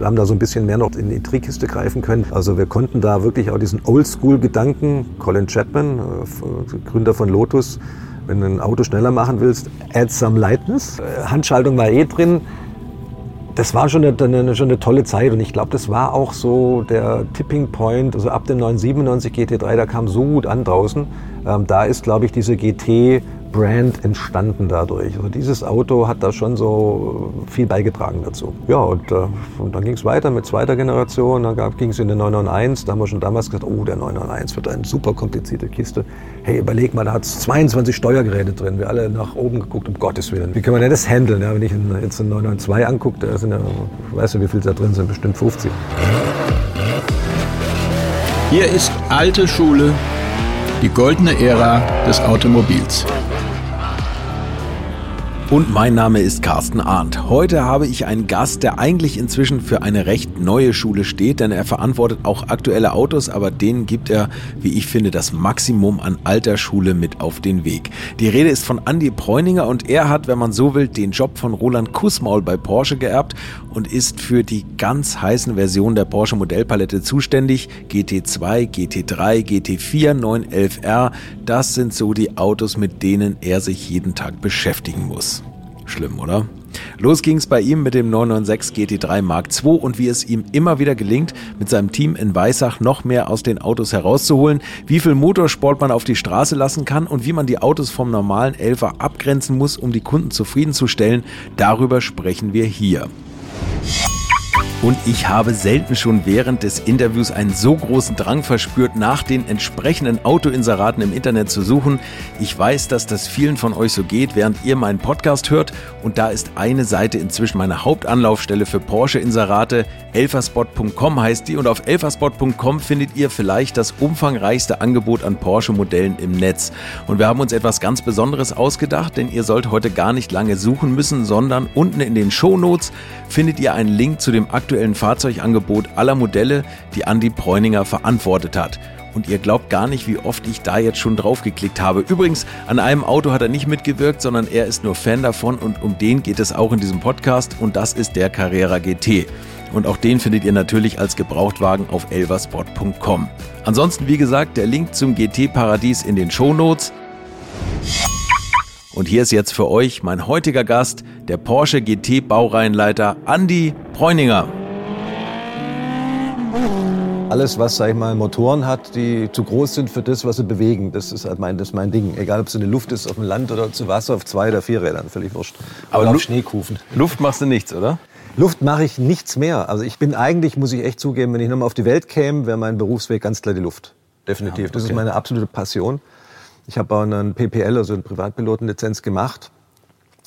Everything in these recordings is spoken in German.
wir haben da so ein bisschen mehr noch in die Trickkiste greifen können. Also wir konnten da wirklich auch diesen Oldschool-Gedanken, Colin Chapman, äh, Gründer von Lotus, wenn du ein Auto schneller machen willst, add some lightness. Äh, Handschaltung war eh drin. Das war schon eine, eine, schon eine tolle Zeit und ich glaube, das war auch so der Tipping Point. Also ab dem 997 GT3, da kam so gut an draußen. Ähm, da ist, glaube ich, diese GT Brand entstanden dadurch. Also dieses Auto hat da schon so viel beigetragen dazu. Ja, und, äh, und dann ging es weiter mit zweiter Generation, dann ging es in den 991, da haben wir schon damals gesagt, oh, der 991 wird eine super komplizierte Kiste. Hey, überleg mal, da hat es 22 Steuergeräte drin, wir alle nach oben geguckt, um Gottes Willen. Wie können wir denn das handeln? Ja, wenn ich jetzt einen 992 angucke, da sind ja, weißt du, wie viele da drin sind, bestimmt 50. Hier ist alte Schule, die goldene Ära des Automobils. Und mein Name ist Carsten Arndt. Heute habe ich einen Gast, der eigentlich inzwischen für eine recht neue Schule steht, denn er verantwortet auch aktuelle Autos, aber denen gibt er, wie ich finde, das Maximum an alter Schule mit auf den Weg. Die Rede ist von Andy Bräuninger und er hat, wenn man so will, den Job von Roland Kussmaul bei Porsche geerbt und ist für die ganz heißen Versionen der Porsche Modellpalette zuständig. GT2, GT3, GT4, 911R, das sind so die Autos, mit denen er sich jeden Tag beschäftigen muss. Schlimm, oder? Los ging's bei ihm mit dem 996 GT3 Mark II und wie es ihm immer wieder gelingt, mit seinem Team in Weissach noch mehr aus den Autos herauszuholen, wie viel Motorsport man auf die Straße lassen kann und wie man die Autos vom normalen Elfer abgrenzen muss, um die Kunden zufriedenzustellen, darüber sprechen wir hier. Und ich habe selten schon während des Interviews einen so großen Drang verspürt, nach den entsprechenden Autoinseraten im Internet zu suchen. Ich weiß, dass das vielen von euch so geht, während ihr meinen Podcast hört. Und da ist eine Seite inzwischen meine Hauptanlaufstelle für Porsche-Inserate. Elferspot.com heißt die. Und auf elferspot.com findet ihr vielleicht das umfangreichste Angebot an Porsche-Modellen im Netz. Und wir haben uns etwas ganz Besonderes ausgedacht, denn ihr sollt heute gar nicht lange suchen müssen, sondern unten in den Shownotes findet ihr einen Link zu dem aktuellen Fahrzeugangebot aller Modelle, die Andi Bräuninger verantwortet hat. Und ihr glaubt gar nicht, wie oft ich da jetzt schon drauf geklickt habe. Übrigens, an einem Auto hat er nicht mitgewirkt, sondern er ist nur Fan davon und um den geht es auch in diesem Podcast und das ist der Carrera GT. Und auch den findet ihr natürlich als Gebrauchtwagen auf elversport.com. Ansonsten, wie gesagt, der Link zum GT-Paradies in den Shownotes. Und hier ist jetzt für euch mein heutiger Gast, der Porsche GT Baureihenleiter Andy Bräuninger. Alles, was, sag ich mal, Motoren hat, die zu groß sind für das, was sie bewegen, das ist halt mein, das ist mein Ding. Egal, ob es in der Luft ist, auf dem Land oder zu Wasser, auf zwei oder vier Rädern, völlig wurscht. Aber auf Schneekufen. Luft machst du nichts, oder? Luft mache ich nichts mehr. Also ich bin eigentlich, muss ich echt zugeben, wenn ich nochmal auf die Welt käme, wäre mein Berufsweg ganz klar die Luft. Definitiv. Ja, okay. Das ist meine absolute Passion. Ich habe auch einen PPL, also eine Privatpilotenlizenz gemacht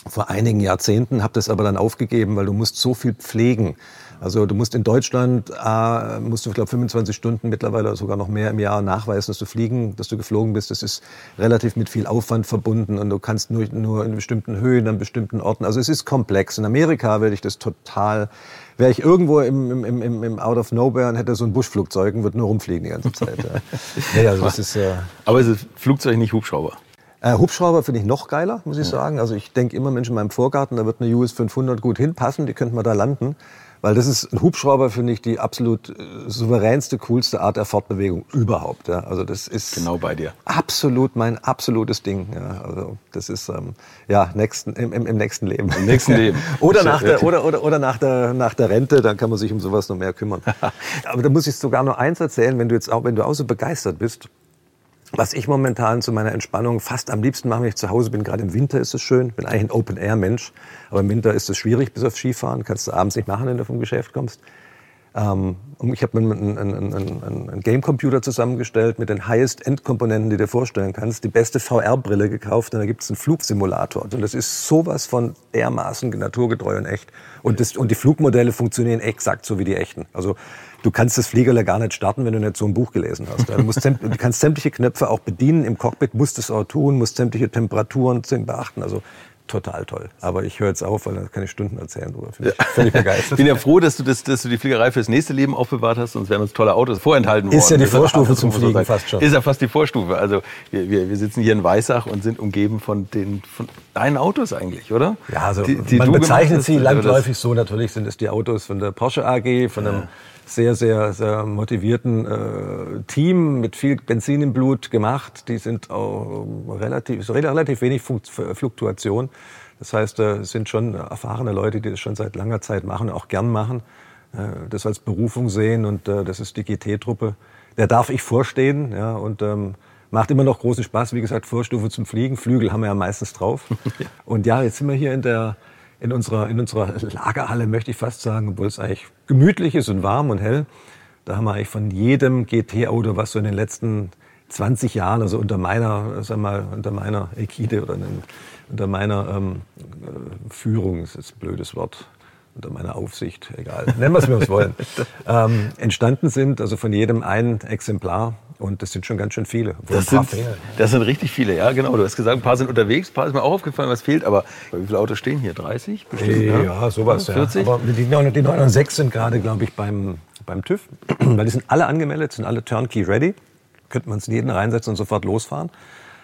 vor einigen Jahrzehnten, habe das aber dann aufgegeben, weil du musst so viel pflegen. Also du musst in Deutschland, äh, musst du, ich glaube, 25 Stunden mittlerweile sogar noch mehr im Jahr nachweisen, dass du fliegen, dass du geflogen bist. Das ist relativ mit viel Aufwand verbunden und du kannst nur, nur in bestimmten Höhen, an bestimmten Orten. Also es ist komplex. In Amerika werde ich das total, wäre ich irgendwo im, im, im, im Out of Nowhere und hätte so ein Buschflugzeug und würde nur rumfliegen die ganze Zeit. ja. ja, also das ist, äh, Aber es ist Flugzeug, nicht Hubschrauber. Äh, Hubschrauber finde ich noch geiler, muss ich sagen. Also ich denke immer, Mensch, in meinem Vorgarten, da wird eine US 500 gut hinpassen, die könnte man da landen. Weil das ist ein Hubschrauber, finde ich, die absolut äh, souveränste, coolste Art der Fortbewegung überhaupt. Ja. Also das ist genau bei dir. Absolut mein absolutes Ding. Ja. Also das ist ähm, ja nächsten, im, im, im, nächsten Leben. Im nächsten Leben. oder nach der oder oder oder nach der nach der Rente, dann kann man sich um sowas noch mehr kümmern. Aber da muss ich sogar noch eins erzählen, wenn du jetzt auch wenn du auch so begeistert bist was ich momentan zu meiner Entspannung fast am liebsten mache, wenn ich zu Hause bin, gerade im Winter ist es schön, bin eigentlich ein Open-Air-Mensch, aber im Winter ist es schwierig, bis auf Skifahren, kannst du abends nicht machen, wenn du vom Geschäft kommst. Ähm, ich habe mir einen, einen, einen, einen Game-Computer zusammengestellt mit den Highest-End-Komponenten, die du dir vorstellen kannst, die beste VR-Brille gekauft und da gibt es einen Flugsimulator. Und das ist sowas von dermaßen naturgetreu und echt. Und, das, und die Flugmodelle funktionieren exakt so wie die echten. Also du kannst das Fliegerle gar nicht starten, wenn du nicht so ein Buch gelesen hast. Du, musst, du kannst sämtliche Knöpfe auch bedienen. Im Cockpit musst es auch tun, musst sämtliche Temperaturen beachten. Also total toll. Aber ich höre jetzt auf, weil da kann ich Stunden erzählen drüber. Finde ich völlig begeistert. Ich bin ja froh, dass du, das, dass du die Fliegerei fürs nächste Leben aufbewahrt hast, sonst wären uns tolle Autos vorenthalten worden. Ist ja die Vorstufe zum Fliegen sagen. fast schon. Ist ja fast die Vorstufe. Also wir, wir, wir sitzen hier in Weißach und sind umgeben von den von deinen Autos eigentlich, oder? Ja, also Die- die man bezeichnet sie landläufig so. Natürlich sind es die Autos von der Porsche AG, von einem sehr, sehr, sehr motivierten äh, Team mit viel Benzin im Blut gemacht. Die sind auch relativ, relativ wenig Fluktuation. Das heißt, äh, es sind schon erfahrene Leute, die das schon seit langer Zeit machen, auch gern machen, äh, das als Berufung sehen. Und äh, das ist die GT-Truppe. Der darf ich vorstehen. Ja, und ähm, macht immer noch großen Spaß. Wie gesagt, Vorstufe zum Fliegen. Flügel haben wir ja meistens drauf. Und ja, jetzt sind wir hier in der in unserer, in unserer Lagerhalle, möchte ich fast sagen, obwohl es eigentlich gemütlich ist und warm und hell. Da haben wir eigentlich von jedem GT-Auto, was so in den letzten 20 Jahren, also unter meiner, sag mal, unter meiner Ägide oder unter meiner ähm, äh, Führung, das ist ein blödes Wort, unter meiner Aufsicht, egal, nennen wir es, wie wir es wollen, ähm, entstanden sind, also von jedem ein Exemplar. Und das sind schon ganz schön viele. Das sind, das sind richtig viele, ja, genau. Du hast gesagt, ein paar sind unterwegs, ein paar ist mir auch aufgefallen, was fehlt. Aber wie viele Autos stehen hier? 30 bestimmt? Ja, sowas. Ja. 40? Aber die, 9 die 906 sind gerade, glaube ich, beim, beim TÜV. Weil die sind alle angemeldet, sind alle Turnkey ready. Könnte man es in jeden reinsetzen und sofort losfahren.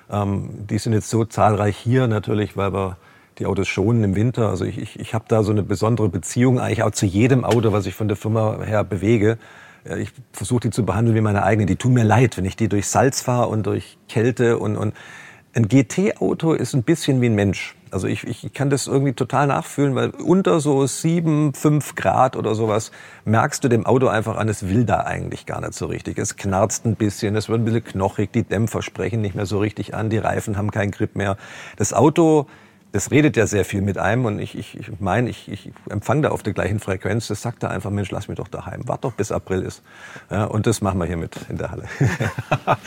Ähm, die sind jetzt so zahlreich hier natürlich, weil wir die Autos schonen im Winter. Also ich, ich, ich habe da so eine besondere Beziehung eigentlich auch zu jedem Auto, was ich von der Firma her bewege. Ich versuche die zu behandeln wie meine eigene. Die tun mir leid, wenn ich die durch Salz fahre und durch Kälte und, und ein GT-Auto ist ein bisschen wie ein Mensch. Also ich, ich kann das irgendwie total nachfühlen, weil unter so sieben, fünf Grad oder sowas merkst du dem Auto einfach an, es will da eigentlich gar nicht so richtig. Es knarzt ein bisschen, es wird ein bisschen knochig, die Dämpfer sprechen nicht mehr so richtig an, die Reifen haben keinen Grip mehr. Das Auto, das redet ja sehr viel mit einem und ich, ich, ich meine, ich, ich empfange da auf der gleichen Frequenz. Das sagt da einfach, Mensch, lass mich doch daheim. Wart doch bis April ist. Ja, und das machen wir hier mit in der Halle.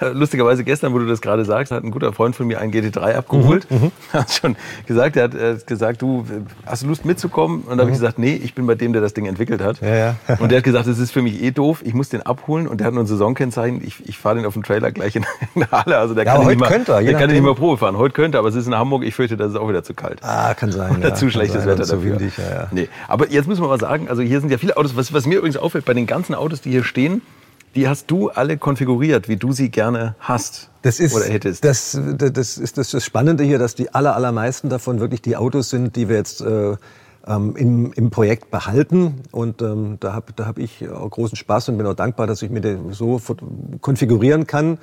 Ja, lustigerweise gestern, wo du das gerade sagst, hat ein guter Freund von mir einen GT3 abgeholt. Hat schon gesagt, er hat äh, gesagt, du hast du Lust mitzukommen? Und da habe ich gesagt, nee, ich bin bei dem, der das Ding entwickelt hat. Ja. Und der hat gesagt, das ist für mich eh doof, ich muss den abholen. Und der hat nur ein Saisonkennzeichen. Ich, ich fahre den auf dem Trailer gleich in, in der Halle. Also der kann den nicht heute mal, könnte er, der kann den nicht mal Probe fahren. Heute könnte er, aber es ist in Hamburg. Ich fürchte, das ist auch wieder zu kalt. Ah, kann sein. Oder ja, zu schlechtes sein, Wetter zu dafür. windig, ja, ja. Nee. Aber jetzt müssen wir mal sagen, also hier sind ja viele Autos. Was, was mir übrigens auffällt, bei den ganzen Autos, die hier stehen, die hast du alle konfiguriert, wie du sie gerne hast. Das ist, oder hättest. Das, das ist das, das Spannende hier, dass die aller, allermeisten davon wirklich die Autos sind, die wir jetzt äh, ähm, im, im Projekt behalten. Und ähm, da habe da hab ich auch großen Spaß und bin auch dankbar, dass ich mir den so konfigurieren kann,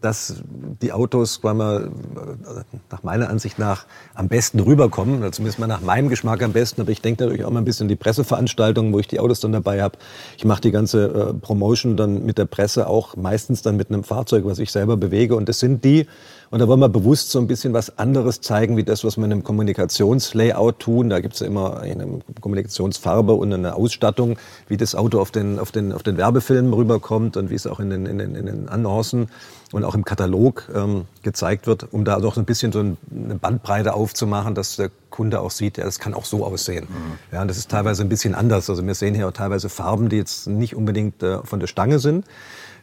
dass die Autos wir, mal, äh, nach meiner Ansicht nach am besten rüberkommen, zumindest mal nach meinem Geschmack am besten. Aber ich denke natürlich auch mal ein bisschen die Presseveranstaltungen, wo ich die Autos dann dabei habe. Ich mache die ganze äh, Promotion dann mit der Presse auch meistens dann mit einem Fahrzeug, was ich selber bewege. Und das sind die, und da wollen wir bewusst so ein bisschen was anderes zeigen, wie das, was wir in einem Kommunikationslayout tun. Da gibt's ja immer eine Kommunikationsfarbe und eine Ausstattung, wie das Auto auf den, auf den, auf den Werbefilmen rüberkommt und wie es auch in den, in den, in den Annoncen und auch im Katalog ähm, gezeigt wird, um da doch so ein bisschen so ein- eine Bandbreite aufzumachen, dass der Kunde auch sieht, ja, das kann auch so aussehen. Ja, und das ist teilweise ein bisschen anders. Also wir sehen hier auch teilweise Farben, die jetzt nicht unbedingt äh, von der Stange sind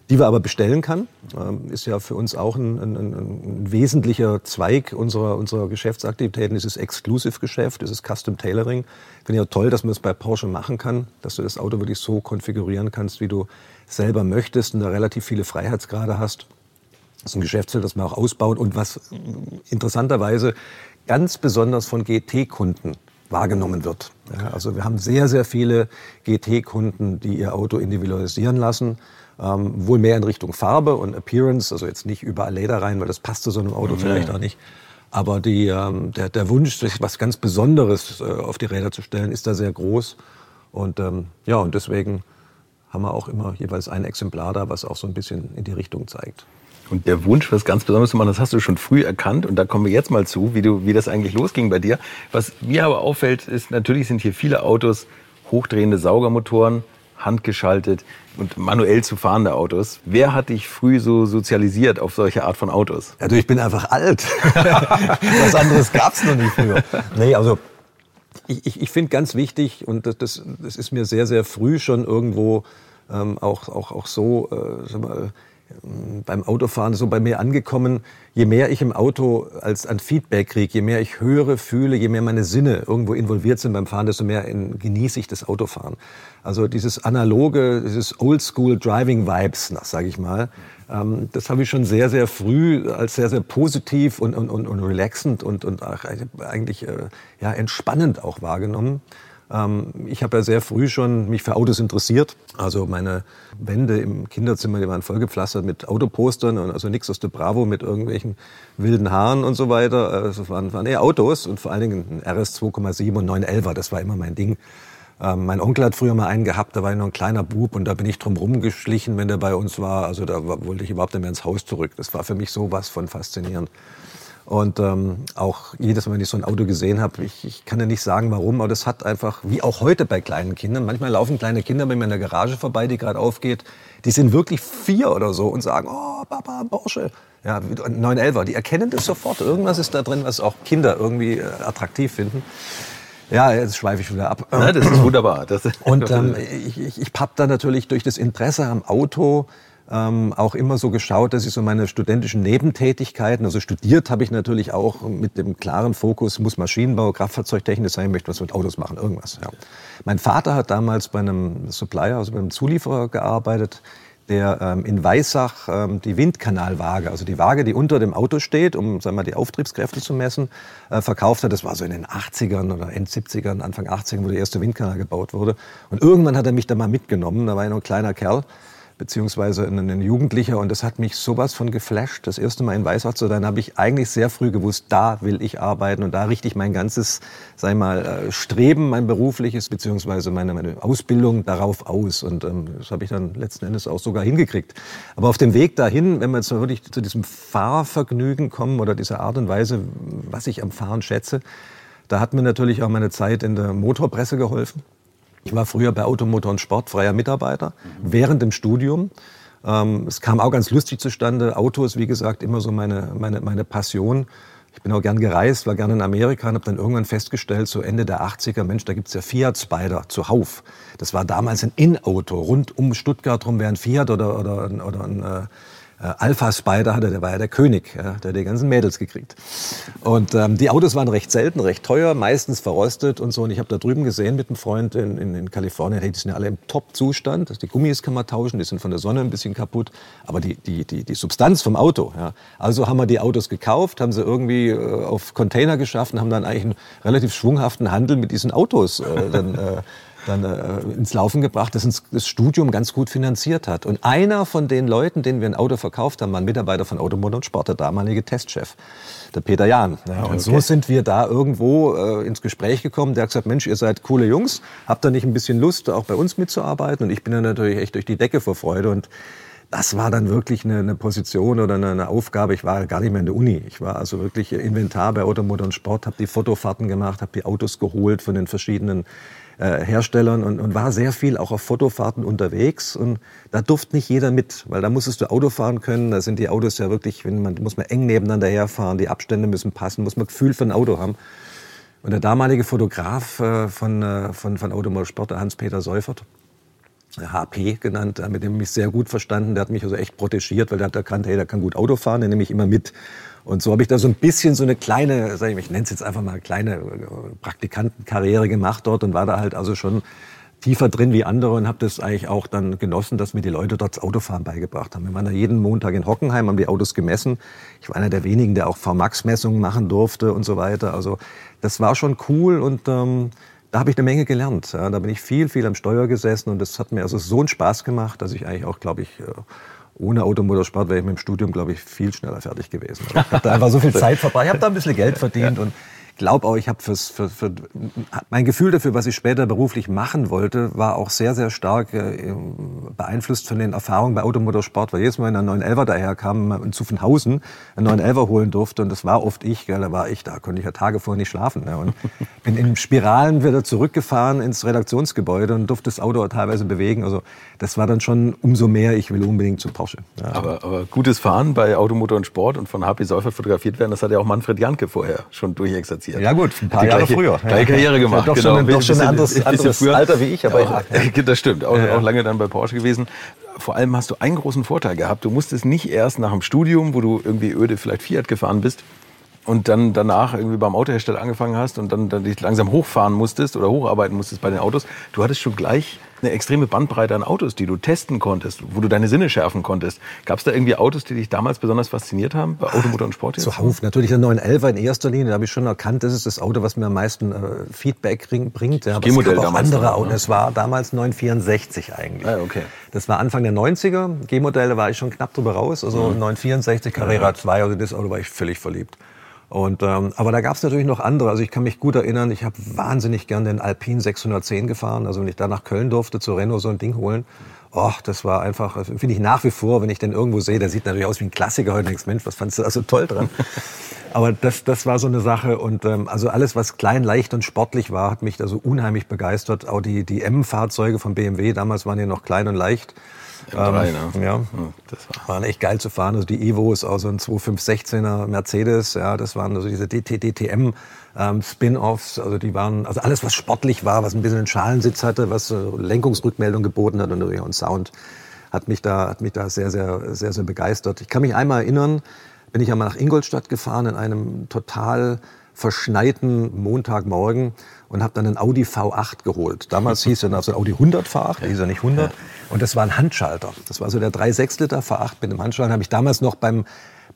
die wir aber bestellen kann. Ähm, ist ja für uns auch ein, ein, ein, wesentlicher Zweig unserer, unserer Geschäftsaktivitäten. Dieses Exclusive-Geschäft, dieses Custom Tailoring. Finde ich auch toll, dass man es bei Porsche machen kann, dass du das Auto wirklich so konfigurieren kannst, wie du selber möchtest und da relativ viele Freiheitsgrade hast. Das ist ein Geschäftsfeld, das man auch ausbaut und was interessanterweise ganz besonders von GT-Kunden wahrgenommen wird. Ja, also wir haben sehr, sehr viele GT-Kunden, die ihr Auto individualisieren lassen. Ähm, wohl mehr in Richtung Farbe und Appearance, also jetzt nicht überall Leder rein, weil das passt zu so einem Auto vielleicht auch nicht. Aber die, ähm, der, der Wunsch, sich was ganz Besonderes äh, auf die Räder zu stellen, ist da sehr groß. Und ähm, ja, und deswegen haben wir auch immer jeweils ein Exemplar da, was auch so ein bisschen in die Richtung zeigt. Und der Wunsch, was ganz Besonderes zu machen, das hast du schon früh erkannt. Und da kommen wir jetzt mal zu, wie, du, wie das eigentlich losging bei dir. Was mir aber auffällt, ist, natürlich sind hier viele Autos hochdrehende Saugermotoren, handgeschaltet und manuell zu fahrende Autos. Wer hat dich früh so sozialisiert auf solche Art von Autos? Du, ich bin einfach alt. Was anderes gab's noch nie früher. Nee, also ich, ich, ich finde ganz wichtig, und das, das, das ist mir sehr, sehr früh schon irgendwo ähm, auch, auch, auch so äh, sag mal, beim Autofahren so bei mir angekommen, je mehr ich im Auto als an Feedback kriege, je mehr ich höre, fühle, je mehr meine Sinne irgendwo involviert sind beim Fahren, desto mehr in, genieße ich das Autofahren. Also dieses analoge, dieses Oldschool Driving Vibes, sage ich mal, ähm, das habe ich schon sehr, sehr früh als sehr, sehr positiv und, und, und, und relaxend und, und eigentlich äh, ja, entspannend auch wahrgenommen. Ähm, ich habe ja sehr früh schon mich für Autos interessiert. Also meine Wände im Kinderzimmer, die waren vollgepflastert mit Autopostern und also nichts aus der Bravo mit irgendwelchen wilden Haaren und so weiter. Also es waren, waren eher Autos und vor allen Dingen ein RS 2,7 und 911er, das war immer mein Ding. Ähm, mein Onkel hat früher mal einen gehabt, da war ich noch ein kleiner Bub und da bin ich drum rumgeschlichen, wenn der bei uns war. Also da wollte ich überhaupt nicht mehr ins Haus zurück. Das war für mich sowas von faszinierend. Und ähm, auch jedes Mal, wenn ich so ein Auto gesehen habe, ich, ich kann ja nicht sagen, warum, aber das hat einfach, wie auch heute bei kleinen Kindern, manchmal laufen kleine Kinder bei mir in der Garage vorbei, die gerade aufgeht, die sind wirklich vier oder so und sagen, oh, Papa, Porsche. Ja, 911er, die erkennen das sofort. Irgendwas ist da drin, was auch Kinder irgendwie äh, attraktiv finden. Ja, jetzt schweife ich wieder ab. Ja, das ist wunderbar. Das und ähm, ich, ich, ich habe da natürlich durch das Interesse am Auto ähm, auch immer so geschaut, dass ich so meine studentischen Nebentätigkeiten, also studiert habe ich natürlich auch mit dem klaren Fokus, muss Maschinenbau, Kraftfahrzeugtechnik sein, möchte was mit Autos machen, irgendwas. Ja. Mein Vater hat damals bei einem Supplier, also bei einem Zulieferer gearbeitet, der ähm, in Weissach ähm, die Windkanalwaage, also die Waage, die unter dem Auto steht, um sagen wir, die Auftriebskräfte zu messen, äh, verkauft hat. Das war so in den 80ern oder End 70ern, Anfang 80ern, wo der erste Windkanal gebaut wurde. Und irgendwann hat er mich da mal mitgenommen, da war ich noch ein kleiner Kerl beziehungsweise ein Jugendlicher und das hat mich sowas von geflasht. Das erste Mal in Weißach zu sein, habe ich eigentlich sehr früh gewusst, da will ich arbeiten und da richte ich mein ganzes, sei mal, äh, Streben, mein berufliches, beziehungsweise meine, meine Ausbildung darauf aus und ähm, das habe ich dann letzten Endes auch sogar hingekriegt. Aber auf dem Weg dahin, wenn wir jetzt wirklich zu diesem Fahrvergnügen kommen oder dieser Art und Weise, was ich am Fahren schätze, da hat mir natürlich auch meine Zeit in der Motorpresse geholfen. Ich war früher bei Automotor und Sport freier Mitarbeiter mhm. während dem Studium. Ähm, es kam auch ganz lustig zustande. Autos, wie gesagt, immer so meine, meine, meine Passion. Ich bin auch gern gereist, war gerne in Amerika und habe dann irgendwann festgestellt, so Ende der 80er, Mensch, da gibt's ja Fiat Spider zuhauf. Das war damals ein In-Auto. Rund um Stuttgart rum wäre ein Fiat oder, oder, oder ein äh, äh, Alpha Spider hatte, der war ja der König, ja, der hat die ganzen Mädels gekriegt. Und ähm, die Autos waren recht selten, recht teuer, meistens verrostet und so. Und ich habe da drüben gesehen mit einem Freund in, in, in Kalifornien, hey, die sind ja alle im Top-Zustand. Die Gummis kann man tauschen, die sind von der Sonne ein bisschen kaputt, aber die, die, die, die Substanz vom Auto. Ja. Also haben wir die Autos gekauft, haben sie irgendwie äh, auf Container geschaffen, haben dann eigentlich einen relativ schwunghaften Handel mit diesen Autos äh, dann, äh, dann äh, ins Laufen gebracht, das uns das Studium ganz gut finanziert hat. Und einer von den Leuten, denen wir ein Auto verkauft haben, war ein Mitarbeiter von Automotor und Sport, der damalige Testchef, der Peter Jahn. Ja, und okay. so sind wir da irgendwo äh, ins Gespräch gekommen. Der hat gesagt, Mensch, ihr seid coole Jungs, habt ihr nicht ein bisschen Lust, auch bei uns mitzuarbeiten? Und ich bin dann natürlich echt durch die Decke vor Freude und das war dann wirklich eine, eine Position oder eine, eine, Aufgabe. Ich war gar nicht mehr in der Uni. Ich war also wirklich Inventar bei Automotor und Sport, habe die Fotofahrten gemacht, habe die Autos geholt von den verschiedenen äh, Herstellern und, und war sehr viel auch auf Fotofahrten unterwegs. Und da durfte nicht jeder mit, weil da musstest du Auto fahren können. Da sind die Autos ja wirklich, wenn man, muss man eng nebeneinander herfahren, die Abstände müssen passen, muss man Gefühl für ein Auto haben. Und der damalige Fotograf äh, von, äh, von, von Automotorsport, Hans-Peter Seufert, HP genannt, mit dem mich sehr gut verstanden. Der hat mich also echt protegiert, weil der hat erkannt, hey, der kann gut Auto fahren, den nehme ich immer mit. Und so habe ich da so ein bisschen so eine kleine, sag ich, ich nenne es jetzt einfach mal kleine äh, Praktikantenkarriere gemacht dort und war da halt also schon tiefer drin wie andere und habe das eigentlich auch dann genossen, dass mir die Leute dort das Autofahren beigebracht haben. Wir waren da jeden Montag in Hockenheim, haben die Autos gemessen. Ich war einer der wenigen, der auch VMAX-Messungen machen durfte und so weiter. Also das war schon cool und ähm, da habe ich eine Menge gelernt. Ja, da bin ich viel, viel am Steuer gesessen und das hat mir also so einen Spaß gemacht, dass ich eigentlich auch, glaube ich, äh, ohne Automotorsport wäre ich mit dem Studium, glaube ich, viel schneller fertig gewesen. ich habe da einfach so viel Zeit vorbei, ich habe da ein bisschen Geld verdient und glaube auch, ich habe fürs, für, für mein Gefühl dafür, was ich später beruflich machen wollte, war auch sehr, sehr stark äh, beeinflusst von den Erfahrungen bei Automotorsport, weil jedes Mal, wenn ein 911er daherkam, in Zuffenhausen einen 911er holen durfte und das war oft ich, gell, da war ich, da konnte ich ja Tage vorher nicht schlafen. Ne, und bin in Spiralen wieder zurückgefahren ins Redaktionsgebäude und durfte das Auto teilweise bewegen. Also das war dann schon umso mehr, ich will unbedingt zu Porsche. Ja. Aber, aber gutes Fahren bei Automotor und Sport und von HP Seufert fotografiert werden, das hat ja auch Manfred Janke vorher schon durchexerziert passiert. Ja gut, ein paar Jahre gleiche, früher. Gleiche Karriere gemacht. Ja, doch genau. schon, doch schon ein anderes, anderes Alter wie ich. Aber ja, das stimmt, auch, ja, auch lange dann bei Porsche gewesen. vor allem hast du einen großen Vorteil gehabt. Du musstest nicht erst nach dem Studium, wo du irgendwie öde vielleicht Fiat gefahren bist, und dann danach irgendwie beim Autohersteller angefangen hast und dann, dann dich langsam hochfahren musstest oder hocharbeiten musstest bei den Autos, du hattest schon gleich eine extreme Bandbreite an Autos, die du testen konntest, wo du deine Sinne schärfen konntest. Gab es da irgendwie Autos, die dich damals besonders fasziniert haben bei Automotor und Sport? Zuhauf. Natürlich der 911 in erster Linie. Da habe ich schon erkannt, das ist das Auto, was mir am meisten äh, Feedback bringt. Ja, aber es gab auch andere Autos. Ne? Es war damals 964 eigentlich. Ah, okay. Das war Anfang der 90er. G-Modelle war ich schon knapp drüber raus. Also mhm. 964 Carrera 2, also das Auto war ich völlig verliebt. Und, ähm, aber da gab es natürlich noch andere. Also ich kann mich gut erinnern, ich habe wahnsinnig gern den Alpine 610 gefahren. Also wenn ich da nach Köln durfte, zu Renault so ein Ding holen. Och, das war einfach, finde ich nach wie vor, wenn ich den irgendwo sehe, der sieht natürlich aus wie ein Klassiker heute. Denkst, Mensch, was fandst du da so toll dran? aber das, das war so eine Sache. Und ähm, also alles, was klein, leicht und sportlich war, hat mich da so unheimlich begeistert. Auch die, die M-Fahrzeuge von BMW, damals waren die noch klein und leicht. M3, ähm, ne? Ja, das war. waren echt geil zu fahren. Also die Evos, also ein 2516er Mercedes, ja, das waren also diese DTM ähm, Spin-offs, also die waren, also alles was sportlich war, was ein bisschen einen Schalensitz hatte, was Lenkungsrückmeldung geboten hat und natürlich auch Sound, hat mich da, hat mich da sehr, sehr, sehr, sehr begeistert. Ich kann mich einmal erinnern, bin ich einmal nach Ingolstadt gefahren in einem total verschneiten Montagmorgen und habe dann einen Audi V8 geholt. Damals hieß er also Audi 100 V8, der hieß ja nicht 100. Und das war ein Handschalter. Das war so der 3,6 Liter V8 mit dem Handschalter. Habe ich damals noch beim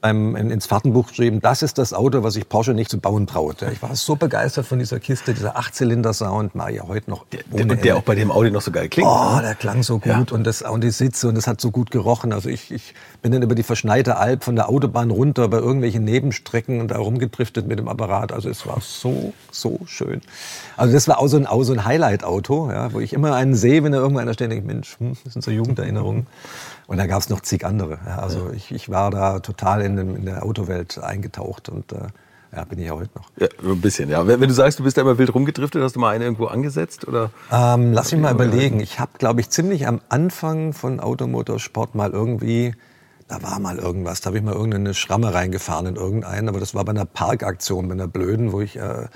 beim, ins Fahrtenbuch geschrieben, das ist das Auto, was ich Porsche nicht zu bauen traut. Ich war so begeistert von dieser Kiste, dieser Achtzylinder-Sound, mache ja heute noch. Der, der, der, auch bei dem Audi noch so geil klingt. Oh, der klang so gut ja. und, das, und die Sitze und das hat so gut gerochen. Also ich, ich bin dann über die verschneite Alp von der Autobahn runter bei irgendwelchen Nebenstrecken und da rumgedriftet mit dem Apparat. Also es war so, so schön. Also das war auch so ein, auch so ein Highlight-Auto, ja, wo ich immer einen sehe, wenn da irgendeiner steht, denke ich, Mensch, hm, das sind so Jugenderinnerungen. Und da gab es noch zig andere. Ja, also ja. Ich, ich war da total in, dem, in der Autowelt eingetaucht und äh, ja, bin ich ja heute noch. Ja, ein bisschen, ja. Wenn, wenn, du sagst, du bist da immer wild rumgedriftet, hast du mal eine irgendwo angesetzt? Oder? Ähm, lass mich mal überlegen. Ich habe, glaube ich, ziemlich am Anfang von Automotorsport mal irgendwie, da war mal irgendwas, da habe ich mal irgendeine Schramme reingefahren in irgendeinen, aber das war bei einer Parkaktion, bei einer blöden, wo ich... Äh,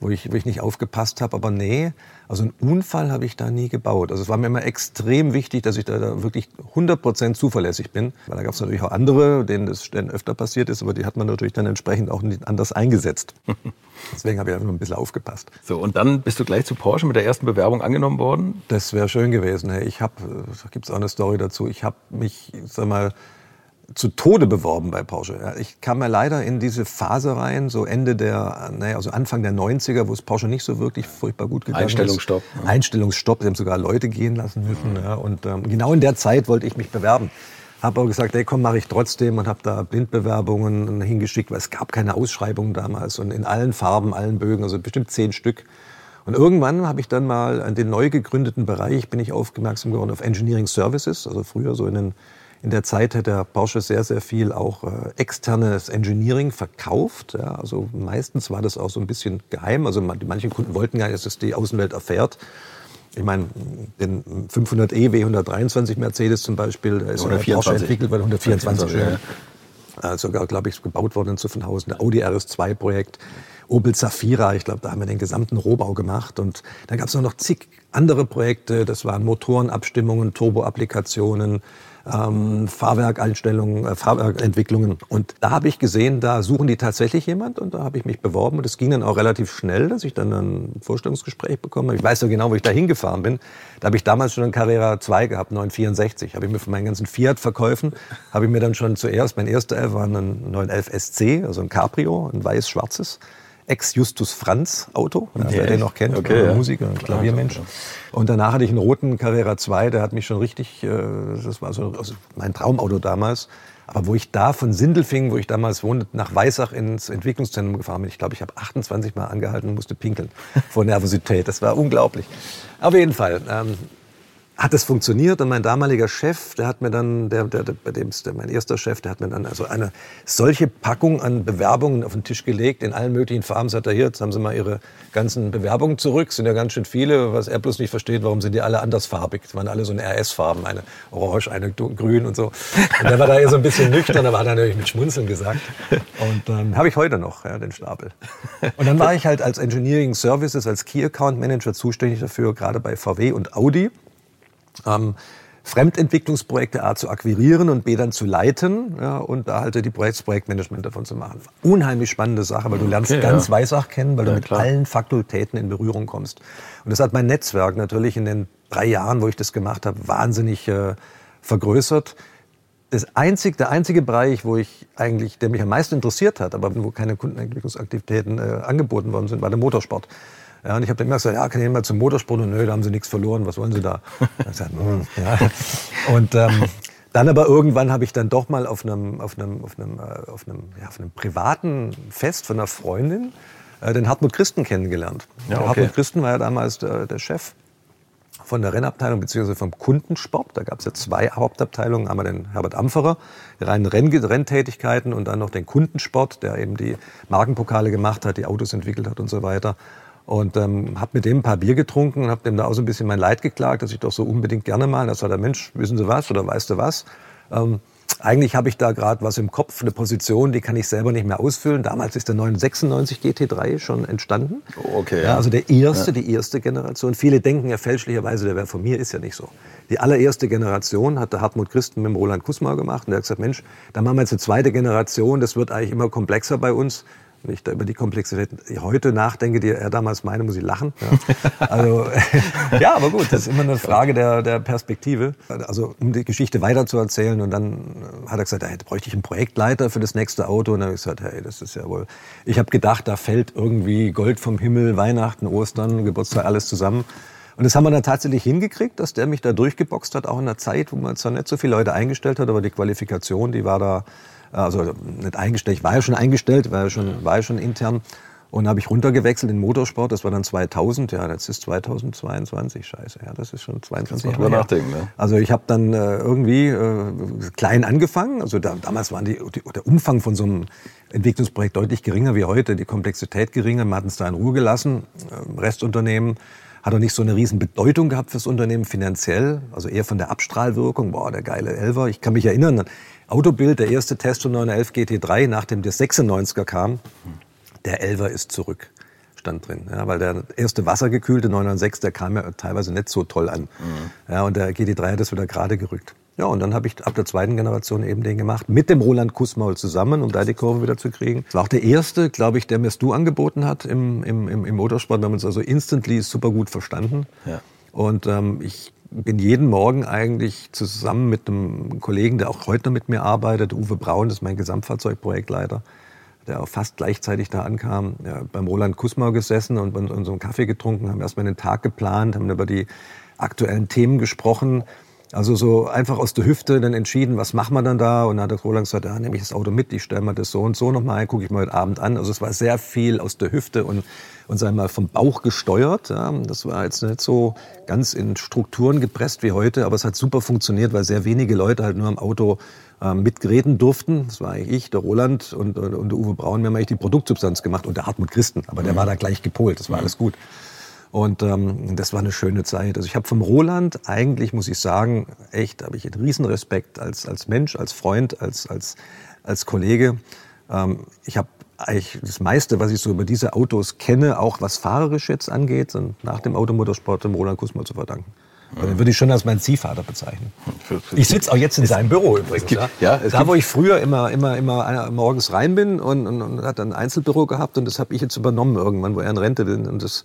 wo ich, wo ich nicht aufgepasst habe. Aber nee, also einen Unfall habe ich da nie gebaut. Also es war mir immer extrem wichtig, dass ich da, da wirklich 100% zuverlässig bin. Weil da gab es natürlich auch andere, denen das dann öfter passiert ist, aber die hat man natürlich dann entsprechend auch nicht anders eingesetzt. Deswegen habe ich einfach ein bisschen aufgepasst. So, und dann bist du gleich zu Porsche mit der ersten Bewerbung angenommen worden? Das wäre schön gewesen. Ich habe, da gibt es auch eine Story dazu, ich habe mich, sag mal, zu Tode beworben bei Porsche. Ich kam ja leider in diese Phase rein, so Ende der, naja, also Anfang der 90er, wo es Porsche nicht so wirklich furchtbar gut gegangen Einstellungsstopp, ist. Einstellungsstopp. Einstellungsstopp. Sie haben sogar Leute gehen lassen müssen. Ja, und ähm, genau in der Zeit wollte ich mich bewerben. Habe aber gesagt, hey, komm, mache ich trotzdem und habe da Blindbewerbungen hingeschickt, weil es gab keine Ausschreibungen damals und in allen Farben, allen Bögen, also bestimmt zehn Stück. Und irgendwann habe ich dann mal an den neu gegründeten Bereich bin ich aufmerksam geworden auf Engineering Services, also früher so in den in der Zeit hat der Porsche sehr, sehr viel auch äh, externes Engineering verkauft. Ja, also meistens war das auch so ein bisschen geheim. Also manche Kunden wollten gar nicht, dass es die Außenwelt erfährt. Ich meine, den 500e W123 Mercedes zum Beispiel, der ist von Porsche entwickelt worden, 124. 124 ja. ja. Sogar, glaube ich, gebaut worden in Zuffenhausen. Der Audi RS2-Projekt. Opel Zafira, ich glaube, da haben wir den gesamten Rohbau gemacht. Und da gab es noch zig andere Projekte. Das waren Motorenabstimmungen, Turbo-Applikationen, ähm, Fahrwerkeinstellungen, äh, Fahrwerkentwicklungen. Und da habe ich gesehen, da suchen die tatsächlich jemand und da habe ich mich beworben und es ging dann auch relativ schnell, dass ich dann ein Vorstellungsgespräch bekommen habe. Ich weiß ja genau, wo ich da hingefahren bin. Da habe ich damals schon ein Carrera 2 gehabt, 964. Habe ich mir von meinen ganzen Fiat-Verkäufen, habe ich mir dann schon zuerst, mein erster L war ein 911 SC, also ein Cabrio, ein weiß-schwarzes. Ex-Justus Franz Auto, ja, wer den noch kennt, okay, ja. Musiker, ein Klaviermensch. Und danach hatte ich einen roten Carrera 2, der hat mich schon richtig, äh, das war so also mein Traumauto damals. Aber wo ich da von Sindelfingen, wo ich damals wohnte, nach Weissach ins Entwicklungszentrum gefahren bin, ich glaube, ich habe 28 Mal angehalten und musste pinkeln vor Nervosität. Das war unglaublich. Auf jeden Fall. Ähm, hat es funktioniert und mein damaliger Chef, der hat mir dann, der, der, bei dem ist der, mein erster Chef, der hat mir dann also eine solche Packung an Bewerbungen auf den Tisch gelegt, in allen möglichen Farben. Sagt er, hier, jetzt haben Sie mal Ihre ganzen Bewerbungen zurück, sind ja ganz schön viele, was er bloß nicht versteht, warum sind die alle andersfarbig? Das waren alle so eine RS-Farben, eine orange, eine grün und so. Und der war da eher so ein bisschen nüchtern, aber hat er natürlich mit Schmunzeln gesagt. Und dann ähm, habe ich heute noch, ja, den Stapel. Und dann war ich halt als Engineering Services, als Key Account Manager zuständig dafür, gerade bei VW und Audi. Ähm, Fremdentwicklungsprojekte A zu akquirieren und B dann zu leiten ja, und da halt die Projekt, Projektmanagement davon zu machen. Unheimlich spannende Sache, weil du lernst Okay, ganz ja. Weissach kennen, weil Ja, du mit klar. allen Fakultäten in Berührung kommst. Und das hat mein Netzwerk natürlich in den drei Jahren, wo ich das gemacht habe, wahnsinnig äh, vergrößert. Das einzig, der einzige Bereich, wo ich eigentlich, der mich am meisten interessiert hat, aber wo keine Kundenentwicklungsaktivitäten äh, angeboten worden sind, war der Motorsport. Ja, und ich habe dann immer gesagt, ja, kann ich mal zum Motorsport? Und nö, da haben sie nichts verloren, was wollen sie da? Gesagt, hm, ja. Und ähm, dann aber irgendwann habe ich dann doch mal auf einem, auf einem, auf einem, äh, auf einem, ja, auf einem privaten Fest von einer Freundin äh, den Hartmut Christen kennengelernt. Ja, okay. Hartmut Christen war ja damals der, der Chef von der Rennabteilung beziehungsweise vom Kundensport. Da gab es ja zwei Hauptabteilungen. Einmal den Herbert Amferer, die reinen Renn Renntätigkeiten und dann noch den Kundensport, der eben die Markenpokale gemacht hat, die Autos entwickelt hat und so weiter. Und ähm, habe mit dem ein paar Bier getrunken und habe dem da auch so ein bisschen mein Leid geklagt, dass ich doch so unbedingt gerne mal. Da sagt er, Mensch, wissen Sie was oder weißt du was? Ähm, eigentlich habe ich da gerade was im Kopf, eine Position, die kann ich selber nicht mehr ausfüllen. Damals ist der 996 GT3 schon entstanden. Oh, okay, Ja, ja. also der erste, die erste Generation. Viele denken ja fälschlicherweise, der wäre von mir, ist ja nicht so. Die allererste Generation hat der Hartmut Christen mit dem Roland Kusma gemacht und der hat gesagt, Mensch, da machen wir jetzt eine zweite Generation, das wird eigentlich immer komplexer bei uns. Wenn ich da über die Komplexität heute nachdenke, die er damals meine, muss ich lachen. Ja. Also, ja, aber gut, das ist immer eine Frage der, der Perspektive. Also, um die Geschichte weiterzuerzählen. Und dann hat er gesagt, da bräuchte ich einen Projektleiter für das nächste Auto. Und dann habe ich gesagt, hey, das ist ja wohl. Ich habe gedacht, da fällt irgendwie Gold vom Himmel, Weihnachten, Ostern, Geburtstag, alles zusammen. Und das haben wir dann tatsächlich hingekriegt, dass der mich da durchgeboxt hat, auch in einer Zeit, wo man zwar nicht so viele Leute eingestellt hat, aber die Qualifikation, die war da, also nicht eingestellt, ich war ja schon eingestellt, war ja schon, war ja schon intern. Und habe ich runtergewechselt in Motorsport, das war dann 2000, ja, jetzt ist 2022, scheiße, ja, das ist schon 22 mal Jahre nachdenken, ne? Also ich habe dann äh, irgendwie äh, klein angefangen. Also da, damals die, der Umfang von so einem Entwicklungsprojekt deutlich geringer wie heute, die Komplexität geringer. Wir hatten es da in Ruhe gelassen. Ähm, Restunternehmen hat auch nicht so eine riesen Bedeutung gehabt fürs Unternehmen finanziell, also eher von der Abstrahlwirkung. Boah, der geile Elfer. Ich kann mich erinnern, Autobild, der erste Test von 911 GT3, nachdem der 96er kam, der Elfer ist zurück. Stand drin, ja, weil der erste wassergekühlte 996, der kam ja teilweise nicht so toll an. Ja, und der GT3 hat das wieder gerade gerückt. Ja, und dann habe ich ab der zweiten Generation eben den gemacht, mit dem Roland Kussmaul zusammen, um da die Kurve wieder zu kriegen. Das war auch der erste, glaube ich, der mir Stu angeboten hat im, im, im, im Motorsport. Wir haben uns also instantly super gut verstanden. Ja. Und ähm, ich bin jeden Morgen eigentlich zusammen mit einem Kollegen, der auch heute noch mit mir arbeitet, Uwe Braun, das ist mein Gesamtfahrzeugprojektleiter, der auch fast gleichzeitig da ankam, ja, beim Roland Kussmaul gesessen und, so einen Kaffee getrunken, haben erstmal den Tag geplant, haben über die aktuellen Themen gesprochen. Also so einfach aus der Hüfte dann entschieden, was machen wir dann da? Und dann hat der Roland gesagt, ja, nehme ich das Auto mit, ich stelle mir das so und so nochmal ein, gucke ich mir heute Abend an. Also es war sehr viel aus der Hüfte und, und sagen wir mal vom Bauch gesteuert. Ja. Das war jetzt nicht so ganz in Strukturen gepresst wie heute, aber es hat super funktioniert, weil sehr wenige Leute halt nur am Auto ähm, mitreden durften. Das war eigentlich ich, der Roland und, und, und der Uwe Braun. Wir haben eigentlich die Produktsubstanz gemacht und der Hartmut Christen, aber der war da gleich gepolt, das war alles gut. Und ähm, das war eine schöne Zeit. Also ich habe vom Roland eigentlich, muss ich sagen, echt, habe ich einen Riesenrespekt als, als Mensch, als Freund, als, als, als Kollege. Ähm, ich habe eigentlich das meiste, was ich so über diese Autos kenne, auch was fahrerisch jetzt angeht, sind nach dem Automotorsport dem Roland Kussmann zu verdanken. Also Den würde ich schon als meinen Ziehvater bezeichnen. Ich sitze auch jetzt in seinem Büro übrigens. gibt- ja. ja, es da, wo ich früher immer, immer, immer morgens rein bin und, und, und hat ein Einzelbüro gehabt und das habe ich jetzt übernommen irgendwann, wo er in Rente will. Und das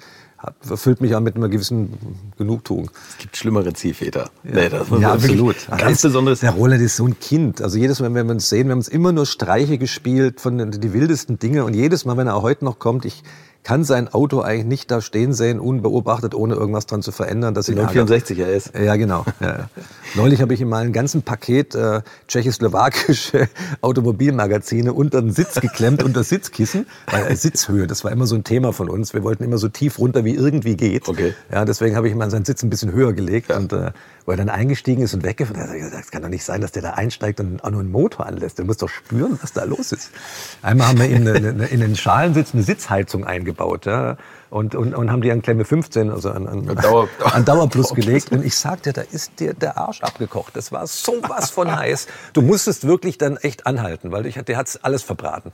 erfüllt mich auch mit einer gewissen Genugtuung. Es gibt schlimmere Ziehväter. Nee, das Ja, absolut. Ganz Der- besonderes. Der Roland ist so ein Kind. Also jedes Mal, wenn wir uns sehen, wir haben uns immer nur Streiche gespielt von den die wildesten Dinge. Und jedes Mal, wenn er auch heute noch kommt, ich kann sein Auto eigentlich nicht da stehen sehen, unbeobachtet, ohne irgendwas dran zu verändern. Dass Die ihn 964 er ist. ja, genau. Ja. ja. Neulich habe ich ihm mal ein ganzen Paket äh, tschechoslowakische Automobilmagazine unter den Sitz geklemmt, unter Sitzkissen, weil äh, Sitzhöhe, das war immer so ein Thema von uns. Wir wollten immer so tief runter, wie irgendwie geht. Okay. Ja, deswegen habe ich ihm mal seinen Sitz ein bisschen höher gelegt und äh, wo er dann eingestiegen ist und weggefahren hat, hat er gesagt, es kann doch nicht sein, dass der da einsteigt und auch nur einen Motor anlässt. Der muss doch spüren, was da los ist. Einmal haben wir ihm eine, eine, in den Schalensitz eine Sitzheizung eingebaut. Gebaut. Ja? Und, und, und haben die an Klemme 15, also an, an, Dauer, an Dauerplus gelegt. Und ich sagte, da ist dir der Arsch abgekocht. Das war sowas von heiß. Du musstest wirklich dann echt anhalten, weil ich, der hat alles verbraten.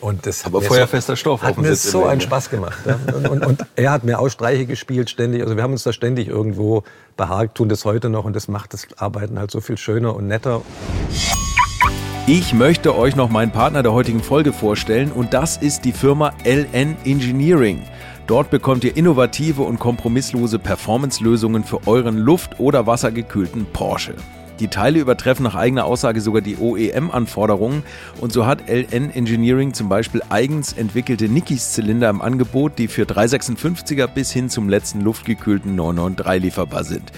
Und das Aber feuerfester so, Stoff. Hat mir so einen Spaß gemacht. Ja? Und, und, und, er hat mir auch Streiche gespielt ständig. Also wir haben uns da ständig irgendwo behagt, tun das heute noch und das macht das Arbeiten halt so viel schöner und netter. Ich möchte euch noch meinen Partner der heutigen Folge vorstellen und das ist die Firma LN Engineering. Dort bekommt ihr innovative und kompromisslose Performance-Lösungen für euren luft- oder wassergekühlten Porsche. Die Teile übertreffen nach eigener Aussage sogar die OEM-Anforderungen und so hat LN Engineering zum Beispiel eigens entwickelte Nikis-Zylinder im Angebot, die für 356er bis hin zum letzten luftgekühlten 993 lieferbar sind.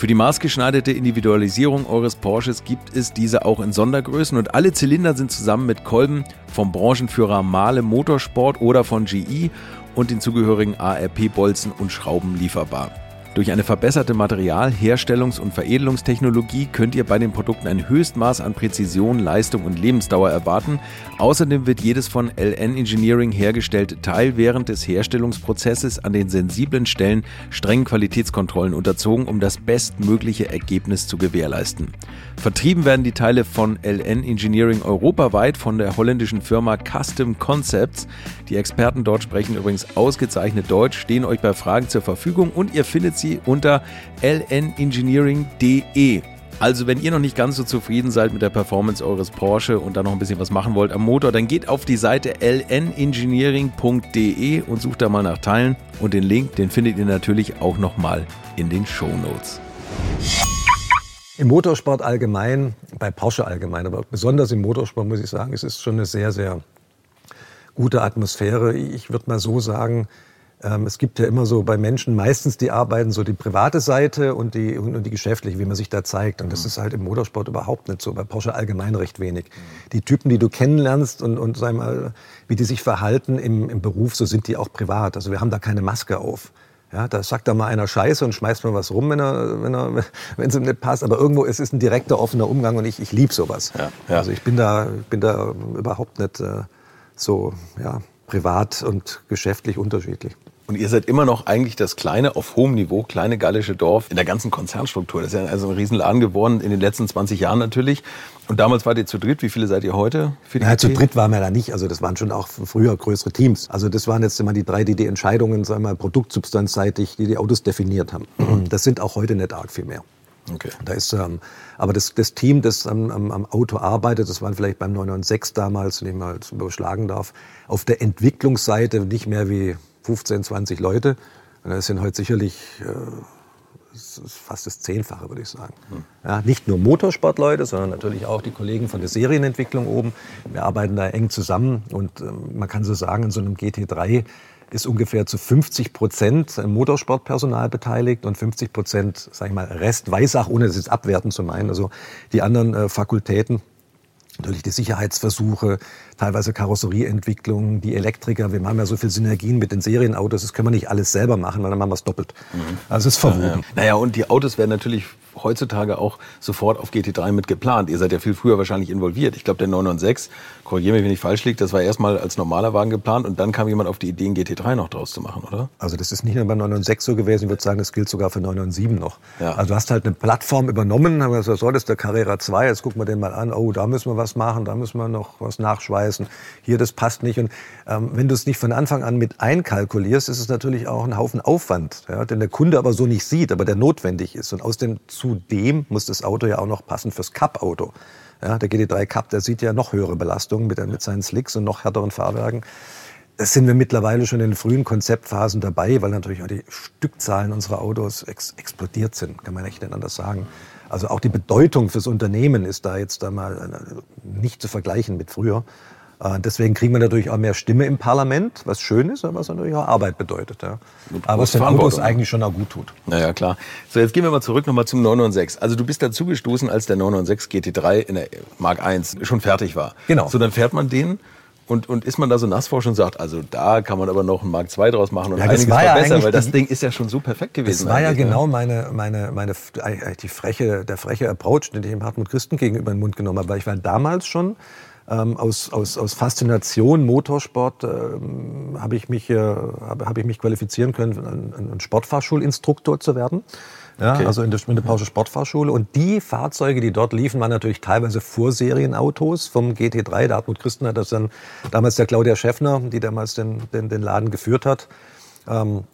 Für die maßgeschneiderte Individualisierung eures Porsches gibt es diese auch in Sondergrößen und alle Zylinder sind zusammen mit Kolben vom Branchenführer Mahle Motorsport oder von GE und den zugehörigen ARP-Bolzen und Schrauben lieferbar. Durch eine verbesserte Material-, Herstellungs- und Veredelungstechnologie könnt ihr bei den Produkten ein Höchstmaß an Präzision, Leistung und Lebensdauer erwarten. Außerdem wird jedes von LN Engineering hergestellte Teil während des Herstellungsprozesses an den sensiblen Stellen strengen Qualitätskontrollen unterzogen, um das bestmögliche Ergebnis zu gewährleisten. Vertrieben werden die Teile von LN Engineering europaweit von der holländischen Firma Custom Concepts. Die Experten dort sprechen übrigens ausgezeichnet Deutsch, stehen euch bei Fragen zur Verfügung und ihr findet sie unter lnengineering.de. Also, wenn ihr noch nicht ganz so zufrieden seid mit der Performance eures Porsche und da noch ein bisschen was machen wollt am Motor, dann geht auf die Seite lnengineering.de und sucht da mal nach Teilen. Und den Link, den findet ihr natürlich auch nochmal in den Show Notes. Im Motorsport allgemein, bei Porsche allgemein, aber besonders im Motorsport muss ich sagen, es ist schon eine sehr, sehr gute Atmosphäre. Ich würde mal so sagen, es gibt ja immer so bei Menschen meistens die arbeiten so die private Seite und die, und die geschäftliche, wie man sich da zeigt. Und das mhm. ist halt im Motorsport überhaupt nicht so, bei Porsche allgemein recht wenig. Die Typen, die du kennenlernst und, und sag mal, wie die sich verhalten im, im Beruf, so sind die auch privat. Also wir haben da keine Maske auf. Ja, da sagt da mal einer Scheiße und schmeißt mal was rum, wenn er, wenn er, wenn es ihm nicht passt. Aber irgendwo es ist ein direkter, offener Umgang und ich, ich liebe sowas. Ja, ja. Also ich bin da, bin da überhaupt nicht äh, so, ja, privat und geschäftlich unterschiedlich. Und ihr seid immer noch eigentlich das kleine, auf hohem Niveau, kleine gallische Dorf in der ganzen Konzernstruktur. Das ist ja also ein Riesenladen geworden in den letzten 20 Jahren natürlich. Und damals wart ihr zu dritt. Wie viele seid ihr heute? Ja, zu dritt waren wir da nicht. Also das waren schon auch früher größere Teams. Also das waren jetzt immer die drei, die die Entscheidungen, sagen wir mal, produktsubstanzseitig, die die Autos definiert haben. Mhm. Das sind auch heute nicht arg viel mehr. Okay. Da ist, ähm, aber das, das Team, das am, am, am Auto arbeitet, das waren vielleicht beim 996 damals, wenn ich mal überschlagen darf, auf der Entwicklungsseite nicht mehr wie 15, 20 Leute. Und das sind heute sicherlich äh, fast das Zehnfache, würde ich sagen. Hm. Ja, nicht nur Motorsportleute, sondern natürlich auch die Kollegen von der Serienentwicklung oben. Wir arbeiten da eng zusammen und äh, man kann so sagen, in so einem GT3 ist ungefähr zu 50 Prozent Motorsportpersonal beteiligt und 50 Prozent, sage ich mal, Rest Weissach, ohne das jetzt abwerten zu meinen. Also die anderen äh, Fakultäten natürlich die Sicherheitsversuche, teilweise Karosserieentwicklung, die Elektriker. Wir haben ja so viel Synergien mit den Serienautos, das können wir nicht alles selber machen, weil dann machen wir es doppelt. Mhm. Also es ist verwoben. Ja, ja. Naja, und die Autos werden natürlich heutzutage auch sofort auf GT3 mit geplant. Ihr seid ja viel früher wahrscheinlich involviert. Ich glaube, der 996, korrigiere mich, wenn ich falsch liege, das war erstmal als normaler Wagen geplant und dann kam jemand auf die Idee, einen GT3 noch draus zu machen, oder? Also das ist nicht nur beim 996 so gewesen, ich würde sagen, das gilt sogar für 997 noch. Ja. Also du hast halt eine Plattform übernommen, haben gesagt, so, das ist der Carrera 2, jetzt gucken wir den mal an, oh, da müssen wir was machen, da müssen wir noch was nachschweißen, hier, das passt nicht. Und ähm, wenn du es nicht von Anfang an mit einkalkulierst, ist es natürlich auch ein Haufen Aufwand, ja, den der Kunde aber so nicht sieht, aber der notwendig ist. Und aus dem zudem muss das Auto ja auch noch passen fürs Cup-Auto. Ja, der GT3 Cup, der sieht ja noch höhere Belastungen mit, mit seinen Slicks und noch härteren Fahrwerken. Das sind wir mittlerweile schon in den frühen Konzeptphasen dabei, weil natürlich auch die Stückzahlen unserer Autos ex explodiert sind, kann man echt nicht anders sagen. Also auch die Bedeutung fürs Unternehmen ist da jetzt da mal äh, nicht zu vergleichen mit früher. Äh, deswegen kriegen wir natürlich auch mehr Stimme im Parlament, was schön ist, aber was natürlich auch Arbeit bedeutet. Ja. Aber was den Autos eigentlich schon auch gut tut. Naja, klar. So, jetzt gehen wir mal zurück nochmal zum 996. Also du bist dazu gestoßen, als der 996 GT3 in der Mark I schon fertig war. Genau. So, dann fährt man den und, und ist man da so nass vor und sagt, also da kann man aber noch einen Mark II draus machen und ja, einiges war ja weil das Ding ist ja schon so perfekt gewesen. Das war ja ne? genau meine, meine, meine, die freche, der freche Approach, den ich dem Hartmut Christen gegenüber in den Mund genommen habe, weil ich war damals schon Ähm, aus, aus, aus Faszination Motorsport ähm, habe ich, mich, äh, hab, hab ich mich qualifizieren können, ein, ein Sportfahrschulinstruktor zu werden. Ja, okay. Also in der, in der Porsche Sportfahrschule. Und die Fahrzeuge, die dort liefen, waren natürlich teilweise Vorserienautos vom GT3. Der Hartmut Christen hat das dann damals der Claudia Schäffner, die damals den, den, den Laden geführt hat. Ähm,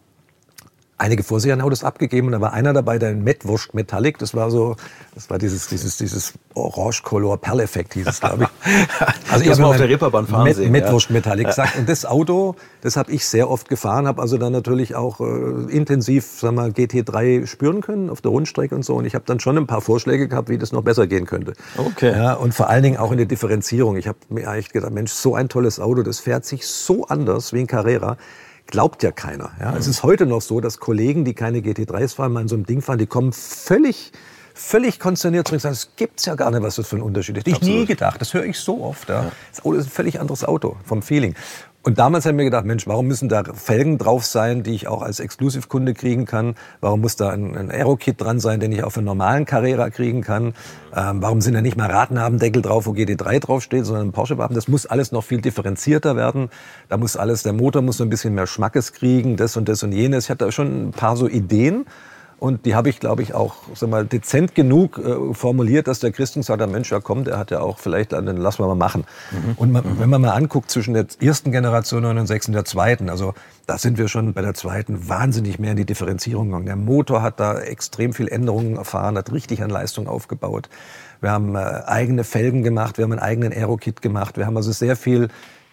einige Vorserienautos abgegeben und da war einer dabei, der in Mettwurst Metallic, das war so, das war dieses, dieses, dieses Orange-Color Perleffekt hieß es, glaube ich. Also ich habe mal auf der Ripperbahn fahren Met, sehen. Mettwurst Metallic gesagt. Und das Auto, das habe ich sehr oft gefahren, habe also dann natürlich auch äh, intensiv, sag mal, GT3 spüren können auf der Rundstrecke und so. Und ich habe dann schon ein paar Vorschläge gehabt, wie das noch besser gehen könnte. Okay. Ja, und vor allen Dingen auch in der Differenzierung. Ich habe mir eigentlich gedacht, Mensch, so ein tolles Auto, das fährt sich so anders wie ein Carrera glaubt ja keiner. Ja? Mhm. Es ist heute noch so, dass Kollegen, die keine GT3s fahren, mal in so einem Ding fahren, die kommen völlig völlig konsterniert zurück und sagen, es gibt's ja gar nicht, was das für ein Unterschied ist. Ich nie gedacht, das höre ich so oft. Ja. Das Auto ist ein völlig anderes Auto vom Feeling. Und damals haben wir gedacht, Mensch, warum müssen da Felgen drauf sein, die ich auch als Exclusive-Kunde kriegen kann? Warum muss da ein, ein Aero-Kit dran sein, den ich auf einen normalen Carrera kriegen kann? Ähm, warum sind da nicht mal Radnabendeckel drauf, wo GT3 draufsteht, sondern ein Porsche-Wappen? Das muss alles noch viel differenzierter werden. Da muss alles, der Motor muss so ein bisschen mehr Schmackes kriegen, das und das und jenes. Ich hatte da schon ein paar so Ideen. Und die habe ich, glaube ich, auch sag mal, dezent genug äh, formuliert, dass der Christen sagt, der Mensch, ja komm, der hat ja auch vielleicht, dann lassen wir mal machen. Mhm. Und man, mhm. wenn man mal anguckt zwischen der ersten Generation 906 und der zweiten, also da sind wir schon bei der zweiten wahnsinnig mehr in die Differenzierung gegangen. Der Motor hat da extrem viel Änderungen erfahren, hat richtig an Leistung aufgebaut. Wir haben äh, eigene Felgen gemacht, wir haben einen eigenen Aero-Kit gemacht, wir haben also sehr viel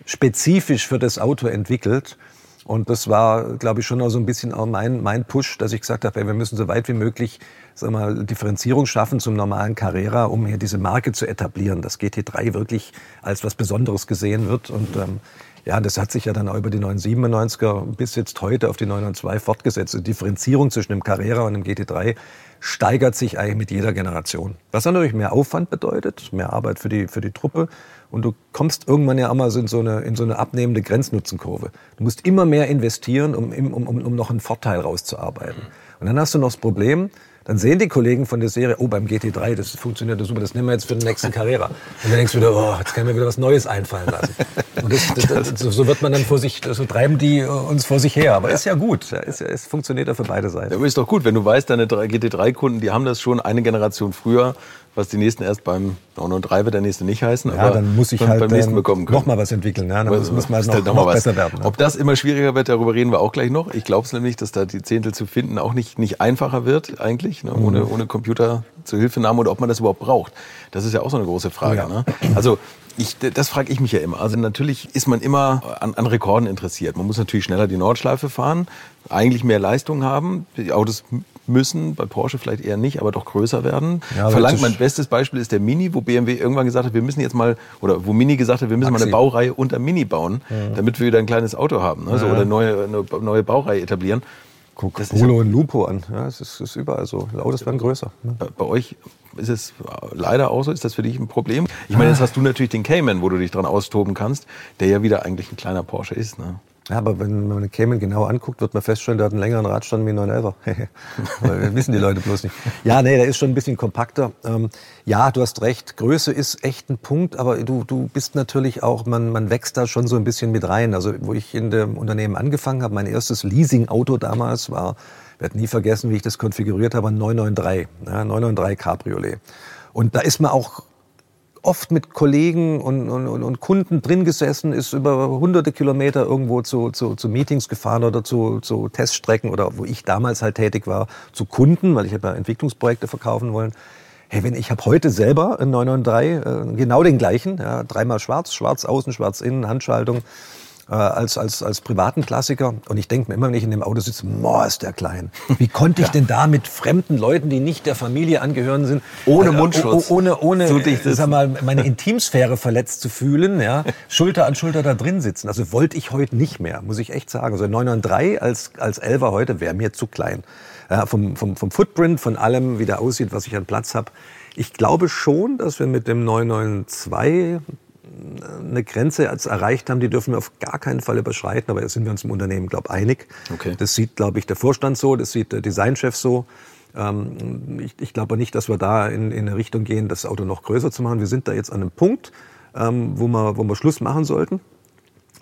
spezifisch für das Auto entwickelt. Und das war, glaube ich, schon auch so ein bisschen auch mein, mein Push, dass ich gesagt habe, hey, wir müssen so weit wie möglich sag mal, Differenzierung schaffen zum normalen Carrera, um hier diese Marke zu etablieren, dass GT3 wirklich als was Besonderes gesehen wird. Und ähm, ja, das hat sich ja dann auch über die 997er bis jetzt heute auf die 992 fortgesetzt. Die Differenzierung zwischen dem Carrera und dem GT3 steigert sich eigentlich mit jeder Generation. Was natürlich mehr Aufwand bedeutet, mehr Arbeit für die, für die Truppe. Und du kommst irgendwann ja einmal in so eine, in so eine abnehmende Grenznutzenkurve. Du musst immer mehr investieren, um, um, um, um noch einen Vorteil rauszuarbeiten. Und dann hast du noch das Problem, dann sehen die Kollegen von der Serie, oh, beim GT3, das funktioniert super, das nehmen wir jetzt für den nächsten Carrera. Und dann denkst du wieder, oh, jetzt kann mir wieder was Neues einfallen lassen. Und das, das, das, so wird man dann vor sich, so treiben die uns vor sich her. Aber ist ja gut. Ja, ist, es funktioniert ja für beide Seiten. Aber ist doch gut, wenn du weißt, deine GT3-Kunden, die haben das schon eine Generation früher was die nächsten erst beim 903 wird der nächste nicht heißen. Ja, dann muss ich beim, halt beim nächsten bekommen können. noch mal was entwickeln. Ja, dann muss, muss man halt noch, noch besser was. werden. Ob das immer schwieriger wird, darüber reden wir auch gleich noch. Ich glaube es nämlich, dass da die Zehntel zu finden auch nicht, nicht einfacher wird eigentlich, ne, mhm. ohne, ohne Computer zur Hilfenahme oder ob man das überhaupt braucht. Das ist ja auch so eine große Frage. Ja. Ne? Also ich, das frage ich mich ja immer. Also natürlich ist man immer an, an Rekorden interessiert. Man muss natürlich schneller die Nordschleife fahren, eigentlich mehr Leistung haben. Die Autos müssen, bei Porsche vielleicht eher nicht, aber doch größer werden. Ja, Verlangt mein bestes Beispiel ist der Mini, wo BMW irgendwann gesagt hat, wir müssen jetzt mal, oder wo Mini gesagt hat, wir müssen Maxi. mal eine Baureihe unter Mini bauen, ja. damit wir wieder ein kleines Auto haben. Ne? So, Oder neue, eine neue Baureihe etablieren. Guck das Polo und Lupo an. Ja, es ist, ist überall so. Autos werden größer. Ne? Bei euch ist es leider auch so. Ist das für dich ein Problem? Ich meine, jetzt hast du natürlich den Cayman, wo du dich dran austoben kannst, der ja wieder eigentlich ein kleiner Porsche ist. Ne? Ja, aber wenn man den Cayman genau anguckt, wird man feststellen, der hat einen längeren Radstand wie ein 911. das wissen die Leute bloß nicht. Ja, nee, der ist schon ein bisschen kompakter. Ähm, ja, du hast recht, Größe ist echt ein Punkt, aber du, du bist natürlich auch, man, man wächst da schon so ein bisschen mit rein. Also wo ich in dem Unternehmen angefangen habe, mein erstes Leasing-Auto damals war, ich werde nie vergessen, wie ich das konfiguriert habe, ein 993, ja, 993 Cabriolet. Und da ist man auch oft mit Kollegen und, und, und Kunden drin gesessen, ist über hunderte Kilometer irgendwo zu, zu, zu Meetings gefahren oder zu, zu Teststrecken oder wo ich damals halt tätig war, zu Kunden, weil ich habe ja Entwicklungsprojekte verkaufen wollen. Hey, wenn ich habe heute selber einen 993, äh, genau den gleichen, ja, dreimal schwarz, schwarz außen, schwarz innen, Handschaltung äh, als, als, als privaten Klassiker. Und ich denke mir immer, wenn ich in dem Auto sitze, boah, ist der klein. Wie konnte ich ja. denn da mit fremden Leuten, die nicht der Familie angehören sind, ohne äh, Mundschutz, ohne, ohne so äh, sag mal, meine Intimsphäre verletzt zu fühlen, ja, Schulter an Schulter da drin sitzen. Also wollte ich heute nicht mehr, muss ich echt sagen. Also 993 als, als Elfer heute wäre mir zu klein. Ja, vom, vom, vom Footprint, von allem, wie der aussieht, was ich an Platz habe. Ich glaube schon, dass wir mit dem 992 eine Grenze als erreicht haben, die dürfen wir auf gar keinen Fall überschreiten. Aber da sind wir uns im Unternehmen, glaube ich, einig. Okay. Das sieht, glaube ich, der Vorstand so, das sieht der Designchef so. Ähm, ich, ich glaube nicht, dass wir da in, in eine Richtung gehen, das Auto noch größer zu machen. Wir sind da jetzt an einem Punkt, ähm, wo, wir, wo wir Schluss machen sollten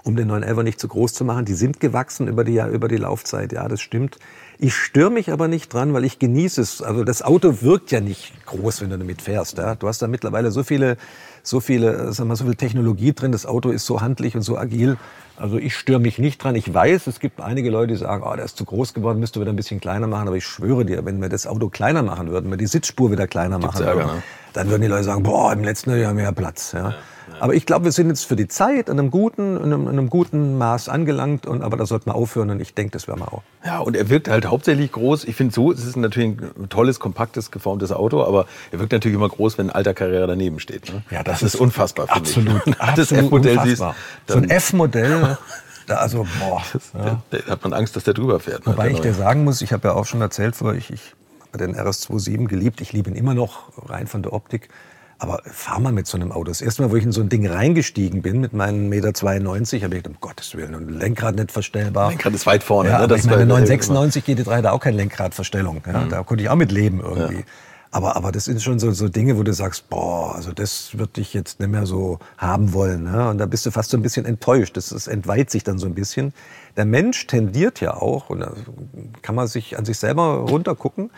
um den 911 nicht zu groß zu machen. Die sind gewachsen über die, über die Laufzeit, ja, das stimmt. Ich störe mich aber nicht dran, weil ich genieße es. Also das Auto wirkt ja nicht groß, wenn du damit fährst. Ja. Du hast da mittlerweile so viele, so viele, sag mal, so viel Technologie drin. Das Auto ist so handlich und so agil. Also ich störe mich nicht dran. Ich weiß, es gibt einige Leute, die sagen, oh, der ist zu groß geworden, müsste wieder ein bisschen kleiner machen. Aber ich schwöre dir, wenn wir das Auto kleiner machen würden, wenn wir die Sitzspur wieder kleiner Gibt's machen würden, ne? dann würden die Leute sagen, boah, im letzten Jahr mehr Platz. Ja. ja. Aber ich glaube, wir sind jetzt für die Zeit in einem guten, in einem, in einem guten Maß angelangt. Und, aber da sollte man aufhören und ich denke, das werden wir auch. Ja, und er wirkt halt hauptsächlich groß. Ich finde so, es ist natürlich ein tolles, kompaktes, geformtes Auto, aber er wirkt natürlich immer groß, wenn ein alter Carrera daneben steht. Ne? Ja, das, das ist, ist unfassbar. Absolut. Ich. das F-Modell siehst. So ein F-Modell. Da, also, boah. Ja. Da, da, hat man Angst, dass der drüber fährt. Ne? Wobei ich dir sagen muss, ich habe ja auch schon erzählt, vorher, ich, ich habe den RS27 geliebt. Ich liebe ihn immer noch, rein von der Optik. Aber fahr mal mit so einem Auto. Das erste Mal, wo ich in so ein Ding reingestiegen bin mit meinen Meter 92, habe ich gedacht, um Gottes Willen, und Lenkrad nicht verstellbar. Lenkrad ist weit vorne. Ja, ne? das ich meine, 996 GT3 hat auch keine Lenkradverstellung. Ja? Mhm. Da konnte ich auch mit leben irgendwie. Ja. Aber, aber das sind schon so, so Dinge, wo du sagst, boah, also das würde ich jetzt nicht mehr so haben wollen. Ne? Und da bist du fast so ein bisschen enttäuscht. Das, das entweiht sich dann so ein bisschen. Der Mensch tendiert ja auch, und da kann man sich an sich selber runtergucken,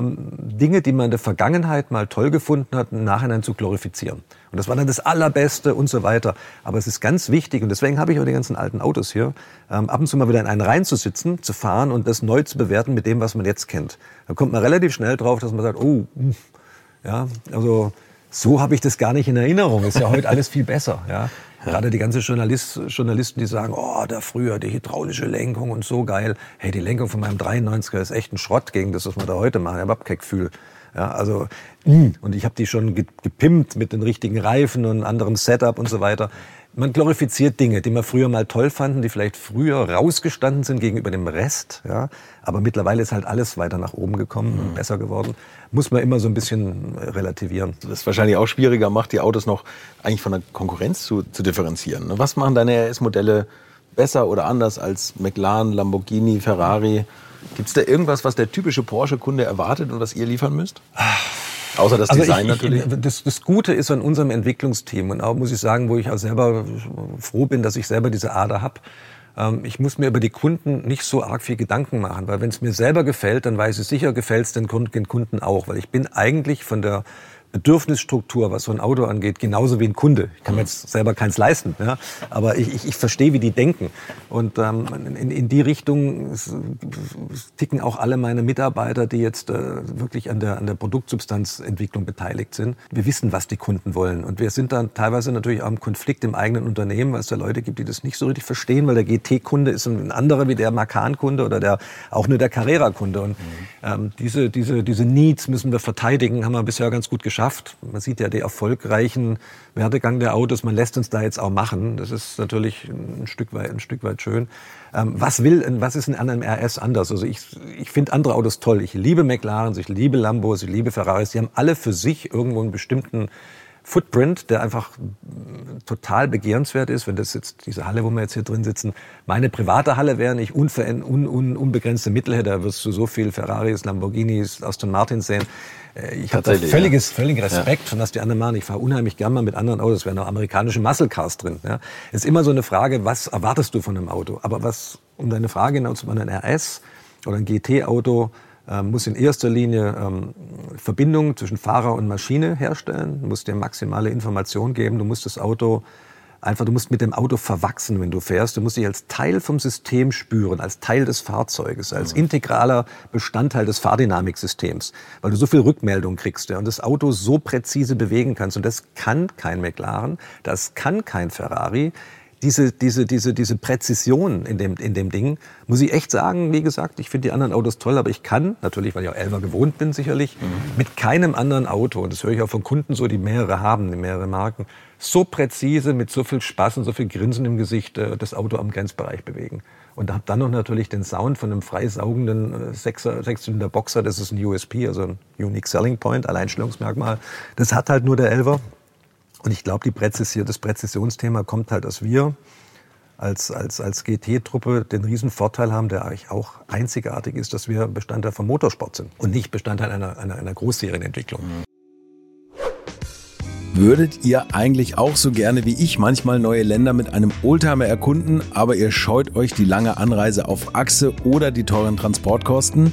Dinge, die man in der Vergangenheit mal toll gefunden hat, im Nachhinein zu glorifizieren. Und das war dann das Allerbeste und so weiter. Aber es ist ganz wichtig, und deswegen habe ich auch die ganzen alten Autos hier, ähm, ab und zu mal wieder in einen reinzusitzen, zu fahren und das neu zu bewerten mit dem, was man jetzt kennt. Da kommt man relativ schnell drauf, dass man sagt, oh, hm, ja, also so habe ich das gar nicht in Erinnerung. Ist ja heute alles viel besser. Ja. Gerade die ganzen Journalist, Journalisten, die sagen, oh, da früher die hydraulische Lenkung und so geil. Hey, die Lenkung von meinem 93er ist echt ein Schrott gegen das, was wir da heute machen. Ich habe kein Gefühl. Ja, also, und ich habe die schon gepimpt mit den richtigen Reifen und anderem Setup und so weiter. Man glorifiziert Dinge, die man früher mal toll fanden, die vielleicht früher rausgestanden sind gegenüber dem Rest. Ja, aber mittlerweile ist halt alles weiter nach oben gekommen und mhm. besser geworden. Muss man immer so ein bisschen äh, relativieren. Das ist wahrscheinlich auch schwieriger macht, die Autos noch eigentlich von der Konkurrenz zu, zu differenzieren. Ne? Was machen deine RS-Modelle besser oder anders als McLaren, Lamborghini, Ferrari? Gibt es da irgendwas, was der typische Porsche-Kunde erwartet und was ihr liefern müsst? Außer das also Design ich, natürlich. Das, das, Gute ist an unserem Entwicklungsteam und auch muss ich sagen, wo ich auch selber froh bin, dass ich selber diese Ader habe. Ähm, ich muss mir über die Kunden nicht so arg viel Gedanken machen, weil wenn es mir selber gefällt, dann weiß ich sicher, gefällt es den Kunden auch, weil ich bin eigentlich von der Bedürfnisstruktur, was so ein Auto angeht, genauso wie ein Kunde. Ich kann mir jetzt selber keins leisten, ja? aber ich, ich, ich verstehe, wie die denken. Und ähm, in, in die Richtung ticken auch alle meine Mitarbeiter, die jetzt äh, wirklich an der, an der Produktsubstanzentwicklung beteiligt sind. Wir wissen, was die Kunden wollen. Und wir sind dann teilweise natürlich auch im Konflikt im eigenen Unternehmen, weil es da Leute gibt, die das nicht so richtig verstehen, weil der GT-Kunde ist ein anderer wie der Macan-Kunde oder der, auch nur der Carrera-Kunde. Und ähm, diese, diese, diese Needs müssen wir verteidigen, haben wir bisher ganz gut geschafft geschafft. Man sieht ja den erfolgreichen Werdegang der Autos. Man lässt uns da jetzt auch machen. Das ist natürlich ein Stück weit, ein Stück weit schön. Ähm, was will, was ist in einem RS anders? Also ich, ich finde andere Autos toll. Ich liebe McLaren, ich liebe Lambos, ich liebe Ferraris. Die haben alle für sich irgendwo einen bestimmten Footprint, der einfach total begehrenswert ist, wenn das jetzt diese Halle, wo wir jetzt hier drin sitzen, meine private Halle wäre, ich un, un, unbegrenzte Mittel hätte, da wirst du so viel Ferraris, Lamborghinis, Aston Martins sehen. Äh, ich habe völliges, ja. völligen Respekt ja. von was die anderen machen. Ich fahre unheimlich gern mal mit anderen Autos. Es wären auch amerikanische Muscle Cars drin. Ja. Es ist immer so eine Frage, was erwartest du von einem Auto? Aber was, um deine Frage hinaus zu ein RS oder ein GT-Auto muss in erster Linie ähm, Verbindung zwischen Fahrer und Maschine herstellen. Du musst dir maximale Information geben. Du musst das Auto einfach, du musst mit dem Auto verwachsen, wenn du fährst. Du musst dich als Teil vom System spüren, als Teil des Fahrzeuges, als integraler Bestandteil des Fahrdynamiksystems, weil du so viel Rückmeldung kriegst ja, und das Auto so präzise bewegen kannst. Und das kann kein McLaren, das kann kein Ferrari diese, diese, diese, diese Präzision in dem, in dem Ding, muss ich echt sagen, wie gesagt, ich finde die anderen Autos toll, aber ich kann, natürlich, weil ich auch Elva gewohnt bin, sicherlich, mhm. mit keinem anderen Auto, und das höre ich auch von Kunden so, die mehrere haben, die mehrere Marken, so präzise, mit so viel Spaß und so viel Grinsen im Gesicht äh, das Auto am Grenzbereich bewegen. Und habe dann noch natürlich den Sound von einem freisaugenden äh, Sechser, Sechszylinder Boxer, das ist ein USP, also ein Unique Selling Point, Alleinstellungsmerkmal. Das hat halt nur der Elver. Und ich glaube, Präzision, das Präzisionsthema kommt halt, dass wir als, als, als GT-Truppe den riesen Vorteil haben, der eigentlich auch einzigartig ist, dass wir Bestandteil vom Motorsport sind und nicht Bestandteil einer, einer, einer Großserienentwicklung. Würdet ihr eigentlich auch so gerne wie ich manchmal neue Länder mit einem Oldtimer erkunden, aber ihr scheut euch die lange Anreise auf Achse oder die teuren Transportkosten?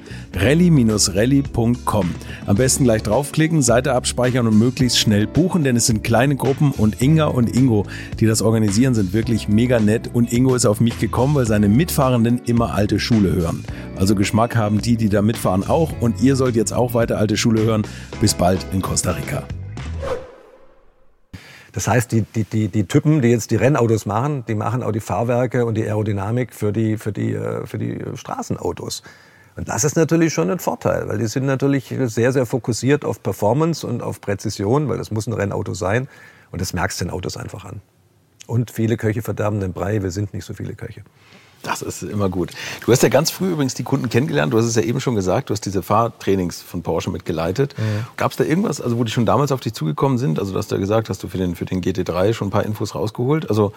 rally-rally.com. Am besten gleich draufklicken, Seite abspeichern und möglichst schnell buchen, denn es sind kleine Gruppen und Inga und Ingo, die das organisieren, sind wirklich mega nett und Ingo ist auf mich gekommen, weil seine Mitfahrenden immer alte Schule hören. Also Geschmack haben die, die da mitfahren auch und ihr sollt jetzt auch weiter alte Schule hören. Bis bald in Costa Rica. Das heißt, die, die, die, die Typen, die jetzt die Rennautos machen, die machen auch die Fahrwerke und die Aerodynamik für die, für die, äh, für die Straßenautos. Und das ist natürlich schon ein Vorteil, weil die sind natürlich sehr, sehr fokussiert auf Performance und auf Präzision, weil das muss ein Rennauto sein. Und das merkst du den Autos einfach an. Und viele Köche verderben den Brei, wir sind nicht so viele Köche. Das ist immer gut. Du hast ja ganz früh übrigens die Kunden kennengelernt. Du hast es ja eben schon gesagt, du hast diese Fahrtrainings von Porsche mitgeleitet. Mhm. Gab es da irgendwas, also wo die schon damals auf dich zugekommen sind? Also, dass du ja gesagt hast, du für den, für den GT3 schon ein paar Infos rausgeholt. Also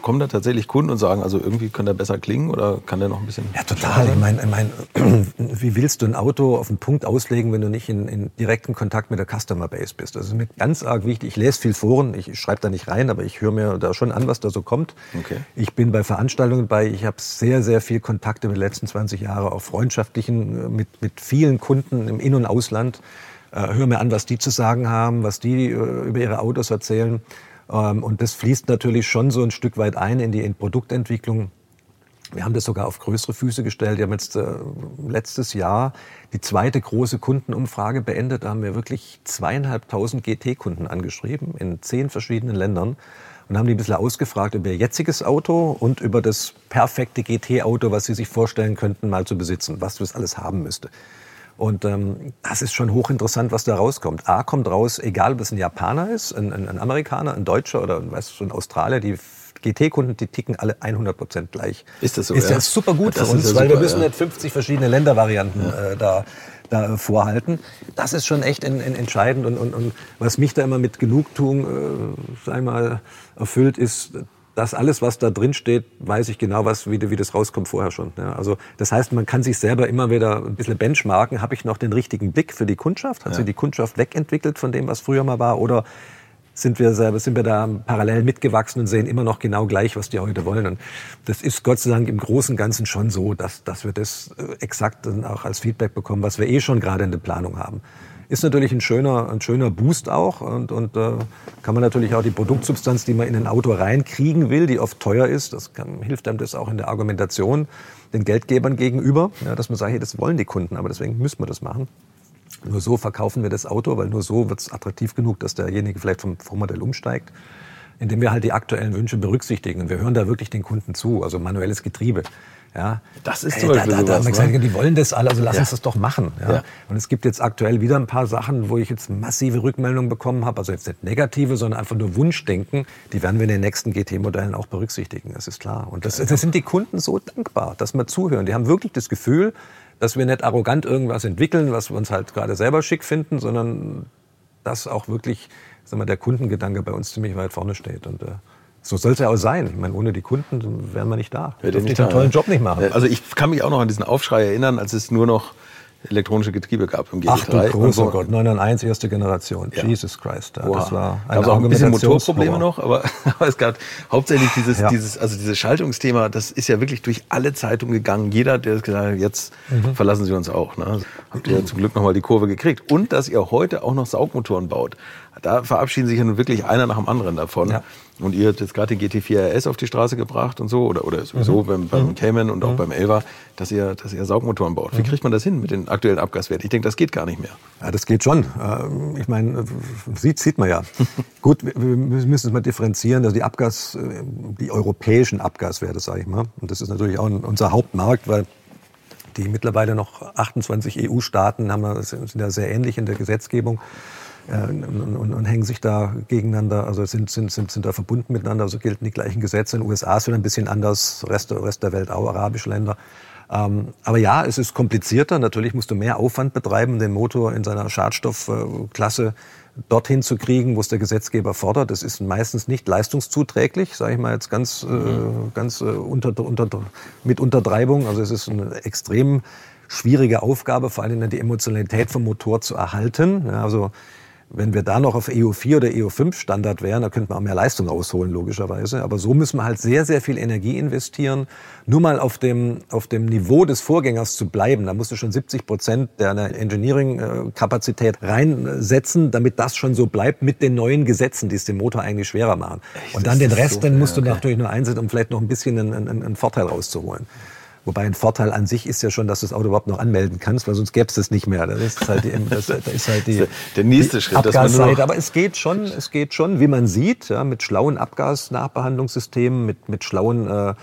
kommen da tatsächlich Kunden und sagen, also irgendwie kann der besser klingen oder kann der noch ein bisschen. Ja, total. Ich meine, ich mein, wie willst du ein Auto auf den Punkt auslegen, wenn du nicht in, in direkten Kontakt mit der Customer Base bist? Das ist mir ganz arg wichtig. Ich lese viel Foren, ich schreibe da nicht rein, aber ich höre mir da schon an, was da so kommt. Okay. Ich bin bei Veranstaltungen bei, ich habe sehr, sehr viel Kontakte mit den letzten 20 Jahren, auch freundschaftlichen, äh, mit, mit vielen Kunden im In- und Ausland. Äh, höre mir an, was die zu sagen haben, was die äh, über ihre Autos erzählen. Ähm, und das fließt natürlich schon so ein Stück weit ein in die Produktentwicklung. Wir haben das sogar auf größere Füße gestellt. Wir haben jetzt äh, letztes Jahr die zweite große Kundenumfrage beendet. Da haben wir wirklich zweieinhalbtausend GT-Kunden angeschrieben in zehn verschiedenen Ländern und haben die ein bisschen ausgefragt über ihr jetziges Auto und über das perfekte GT-Auto, was sie sich vorstellen könnten, mal zu besitzen, was das alles haben müsste. Und ähm, das ist schon hochinteressant, was da rauskommt. A kommt raus, egal ob es ein Japaner ist, ein, ein, ein Amerikaner, ein Deutscher oder weißt du, ein Australier, die GT-Kunden, die ticken alle 100 Prozent gleich. Ist das so? Ist ja, ja super gut für uns, ja weil super, wir müssen ja. nicht 50 verschiedene Ländervarianten ja. äh, da, da vorhalten. Das ist schon echt in, in entscheidend und, und, und was mich da immer mit Genugtuung, äh, sag mal, erfüllt, ist, das alles, was da drin steht, weiß ich genau, was, wie, wie das rauskommt vorher schon. Ja, also das heißt, man kann sich selber immer wieder ein bisschen benchmarken. Habe ich noch den richtigen Blick für die Kundschaft? Hat ja. sich die Kundschaft wegentwickelt von dem, was früher mal war? Oder sind wir selber, sind wir da parallel mitgewachsen und sehen immer noch genau gleich, was die heute wollen. Und das ist Gott sei Dank im Großen und Ganzen schon so, dass, dass wir das äh, exakt dann auch als Feedback bekommen, was wir eh schon gerade in der Planung haben. Ist natürlich ein schöner, ein schöner Boost auch und, und äh, kann man natürlich auch die Produktsubstanz, die man in ein Auto reinkriegen will, die oft teuer ist, das kann, hilft einem das auch in der Argumentation den Geldgebern gegenüber, ja, dass man sagt, hey, das wollen die Kunden, aber deswegen müssen wir das machen. Nur so verkaufen wir das Auto, weil nur so wird es attraktiv genug, dass derjenige vielleicht vom Vormodell umsteigt indem wir halt die aktuellen Wünsche berücksichtigen. Und wir hören da wirklich den Kunden zu, also manuelles Getriebe. Ja, das ist zum Beispiel da, da, da haben wir gesagt, ne? die wollen das alle, also lass ja. uns das doch machen. Ja. ja. Und es gibt jetzt aktuell wieder ein paar Sachen, wo ich jetzt massive Rückmeldungen bekommen habe, also jetzt nicht negative, sondern einfach nur Wunschdenken. Die werden wir in den nächsten GT-Modellen auch berücksichtigen, das ist klar. Und das, das sind die Kunden so dankbar, dass wir zuhören. Die haben wirklich das Gefühl, dass wir nicht arrogant irgendwas entwickeln, was wir uns halt gerade selber schick finden, sondern dass auch wirklich sagen wir, der Kundengedanke bei uns ziemlich weit vorne steht. Und äh, so soll es ja auch sein. Ich meine, ohne die Kunden wären wir nicht da. Wäre Dürfte nicht ich einen tollen. Job nicht machen. Also ich kann mich auch noch an diesen Aufschrei erinnern, als es nur noch elektronische Getriebe gab im GT3. Ach du großer so- Gott, 991 erste Generation. Ja. Jesus Christ. Ja. Das war es auch ein bisschen Motorprobleme noch, aber, aber es gab hauptsächlich dieses, Ja. dieses, also dieses Schaltungsthema, das ist ja wirklich durch alle Zeitungen gegangen. Jeder, der gesagt hat, jetzt Mhm. verlassen Sie uns auch. Ne? Habt ihr zum Glück nochmal die Kurve gekriegt. Und dass ihr heute auch noch Saugmotoren baut. Da verabschieden sich ja nun wirklich einer nach dem anderen davon. Ja. Und ihr habt jetzt gerade den GT4 RS auf die Straße gebracht und so, oder, oder sowieso Mhm. beim, beim Cayman und auch beim Elva, dass ihr, dass ihr Saugmotoren baut. Mhm. Wie kriegt man das hin mit den aktuellen Abgaswerten? Ich denke, das geht gar nicht mehr. Ja, das geht schon. Ähm, Ich meine, sieht, sieht man ja. Gut, wir müssen es mal differenzieren. Also die Abgas, äh, die europäischen Abgaswerte, sage ich mal. Und das ist natürlich auch unser Hauptmarkt, weil die mittlerweile noch 28 EU-Staaten haben, sind ja sehr ähnlich in der Gesetzgebung und, und, und hängen sich da gegeneinander, also sind, sind, sind, sind da verbunden miteinander, also gelten die gleichen Gesetze. In den USA ist wieder ein bisschen anders, Rest, Rest der Welt auch, arabische Länder. Ähm, aber ja, es ist komplizierter. Natürlich musst du mehr Aufwand betreiben, den Motor in seiner Schadstoffklasse dorthin zu kriegen, wo es der Gesetzgeber fordert. Das ist meistens nicht leistungszuträglich, sage ich mal jetzt ganz, äh, ganz äh, unter, unter, mit Untertreibung. Also es ist eine extrem schwierige Aufgabe, vor allem die Emotionalität vom Motor zu erhalten. Ja, also wenn wir da noch auf EU4 oder EU5 Standard wären, da könnte man auch mehr Leistung rausholen, logischerweise. Aber so müssen wir halt sehr, sehr viel Energie investieren, nur mal auf dem, auf dem Niveau des Vorgängers zu bleiben. Da musst du schon 70 Prozent der Engineering-Kapazität reinsetzen, damit das schon so bleibt mit den neuen Gesetzen, die es dem Motor eigentlich schwerer machen. Und dann den Rest, so- dann musst ja, du okay. natürlich nur einsetzen, um vielleicht noch ein bisschen einen, einen, einen Vorteil rauszuholen. Wobei ein Vorteil an sich ist ja schon, dass du das Auto überhaupt noch anmelden kannst, weil sonst gäbe es das nicht mehr. Das ist halt die, das, das ist halt die, Der nächste die Schritt, man Abgasseite. Aber es geht schon, es geht schon, wie man sieht, ja, mit schlauen Abgasnachbehandlungssystemen, mit, mit schlauen äh,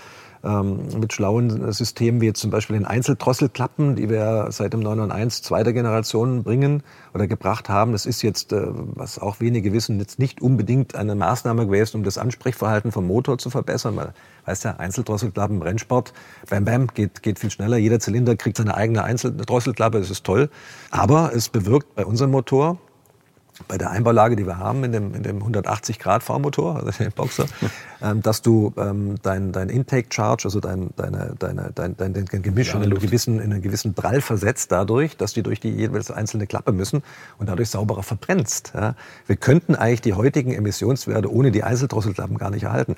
ähm, mit schlauen Systemen wie jetzt zum Beispiel den Einzeldrosselklappen, die wir seit dem 991 zweiter Generation bringen oder gebracht haben. Das ist jetzt, äh, was auch wenige wissen, jetzt nicht unbedingt eine Maßnahme gewesen, um das Ansprechverhalten vom Motor zu verbessern, weil, weißt ja, Einzeldrosselklappen Rennsport, bam, bam, geht, geht viel schneller. Jeder Zylinder kriegt seine eigene Einzeldrosselklappe, das ist toll. Aber es bewirkt bei unserem Motor, bei der Einbaulage, die wir haben in dem, in dem 180 Grad Fahrmotor, also den Boxer, ähm, dass du ähm, dein, dein Intake Charge, also dein, deine, deine, dein, dein, dein Gemisch in einen, gewissen, in einen gewissen Drall versetzt dadurch, dass die durch die jeweils einzelne Klappe müssen und dadurch sauberer verbrennst. Ja. Wir könnten eigentlich die heutigen Emissionswerte ohne die Einzeldrosselklappen gar nicht erhalten.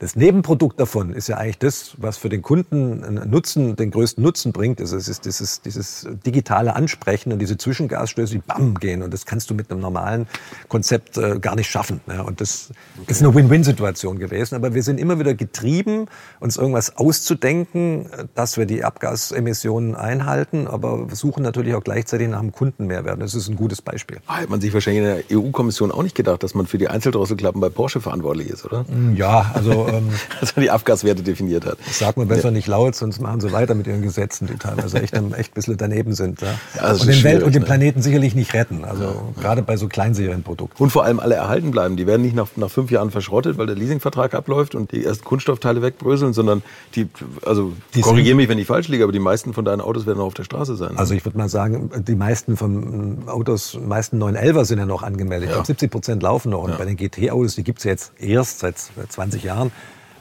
Das Nebenprodukt davon ist ja eigentlich das, was für den Kunden einen Nutzen, den größten Nutzen bringt. Also es ist dieses, dieses digitale Ansprechen und diese Zwischengasstöße, die bam gehen. Und das kannst du mit einem normalen Konzept äh, gar nicht schaffen. Ja, und das ist eine Win-Win-Situation gewesen. Aber wir sind immer wieder getrieben, uns irgendwas auszudenken, dass wir die Abgasemissionen einhalten, aber suchen natürlich auch gleichzeitig nach einem Kundenmehrwert. Das ist ein gutes Beispiel. Hat man sich wahrscheinlich in der EU-Kommission auch nicht gedacht, dass man für die Einzeldrosselklappen bei Porsche verantwortlich ist, oder? Ja, also ähm, Dass man die Abgaswerte definiert hat. Das sagt man besser nicht laut, sonst machen sie weiter mit ihren Gesetzen, die teilweise echt, echt ein bisschen daneben sind. Ja. Ja, das und den Welt schwierig, und den ne? Planeten sicherlich nicht retten. Also gerade bei so Kleinserienprodukten. Und vor allem alle erhalten bleiben. Die werden nicht nach, nach fünf Jahren verschrottet, weil der Leasingvertrag abläuft und die ersten Kunststoffteile wegbröseln, sondern die, also Die korrigiere mich, wenn ich falsch liege, aber die meisten von deinen Autos werden noch auf der Straße sein. Also ich würde mal sagen, die meisten von Autos, die meisten 911er sind ja noch angemeldet. Glaube, 70 Prozent laufen noch. Und bei den GT-Autos, die gibt's ja jetzt erst seit 20 Jahren.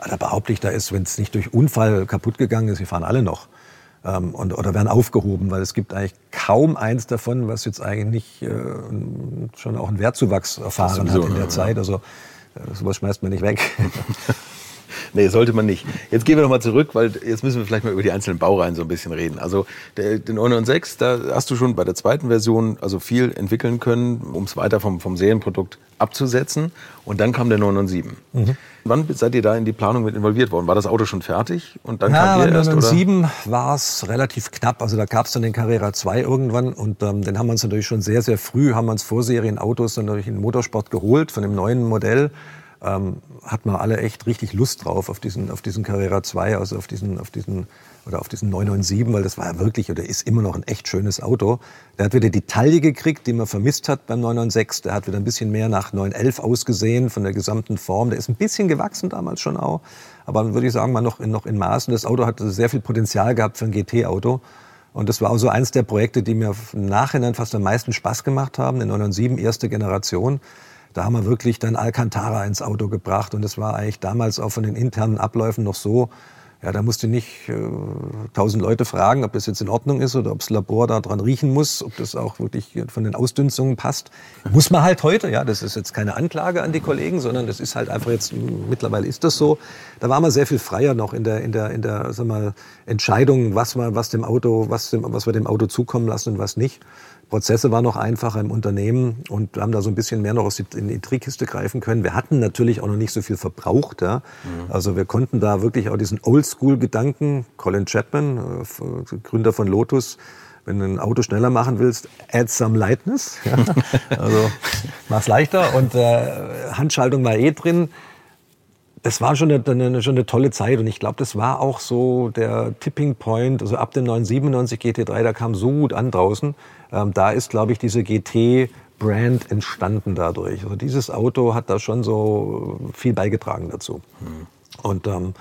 Da behaupte ich, da ist, wenn es nicht durch Unfall kaputt gegangen ist, die fahren alle noch. Ähm, und, oder werden aufgehoben, weil es gibt eigentlich kaum eins davon, was jetzt eigentlich äh, schon auch einen Wertzuwachs erfahren hat in der Zeit. Also äh, sowas schmeißt man nicht weg. Nee, sollte man nicht. Jetzt gehen wir nochmal zurück, weil jetzt müssen wir vielleicht mal über die einzelnen Baureihen so ein bisschen reden. Also der, den 996, da hast du schon bei der zweiten Version also viel entwickeln können, um es weiter vom, vom Serienprodukt abzusetzen. Und dann kam der 997. Wann seid ihr da in die Planung mit involviert worden? War das Auto schon fertig und dann Ja, kam ihr erst? Oder? 997 war es relativ knapp. Also da gab es dann den Carrera 2 irgendwann und ähm, den haben wir uns natürlich schon sehr, sehr früh, haben wir uns Vorserienautos dann natürlich in den Motorsport geholt von dem neuen Modell. Ähm, hatten wir alle echt richtig Lust drauf auf diesen, auf diesen Carrera 2, also auf diesen, auf diesen, oder auf diesen 997, weil das war ja wirklich oder ist immer noch ein echt schönes Auto. Der hat wieder die Taille gekriegt, die man vermisst hat beim 996. Der hat wieder ein bisschen mehr nach 911 ausgesehen von der gesamten Form. Der ist ein bisschen gewachsen damals schon auch. Aber würde ich sagen, mal noch in, noch in Maßen. Das Auto hatte sehr viel Potenzial gehabt für ein GT-Auto. Und das war auch so eins der Projekte, die mir im Nachhinein fast am meisten Spaß gemacht haben. In 907, erste Generation. Da haben wir wirklich dann Alcantara ins Auto gebracht. Und es war eigentlich damals auch von den internen Abläufen noch so, ja, da musst du nicht äh, tausend äh, Leute fragen, ob das jetzt in Ordnung ist oder ob das Labor da dran riechen muss, ob das auch wirklich von den Ausdünstungen passt. Muss man halt heute, ja, das ist jetzt keine Anklage an die Kollegen, sondern das ist halt einfach jetzt, mittlerweile ist das so. Da war man sehr viel freier noch in der, in der, in der, sag mal, Entscheidung, was man, was dem Auto, was, dem, was wir dem Auto zukommen lassen und was nicht. Prozesse waren noch einfacher im Unternehmen und wir haben da so ein bisschen mehr noch aus in die Trickkiste greifen können. Wir hatten natürlich auch noch nicht so viel verbraucht. Ja. Mhm. Also wir konnten da wirklich auch diesen Oldschool-Gedanken, Colin Chapman, äh, Gründer von Lotus, wenn du ein Auto schneller machen willst, add some lightness. Ja. Also mach's leichter und äh, Handschaltung war eh drin das war schon eine, eine, schon eine tolle Zeit und ich glaube, das war auch so der Tipping Point, also ab dem 997 GT3, da kam so gut an draußen. Ähm, da ist, glaube ich, diese GT-Brand entstanden dadurch. Also dieses Auto hat da schon so viel beigetragen dazu. Mhm. Und ähm,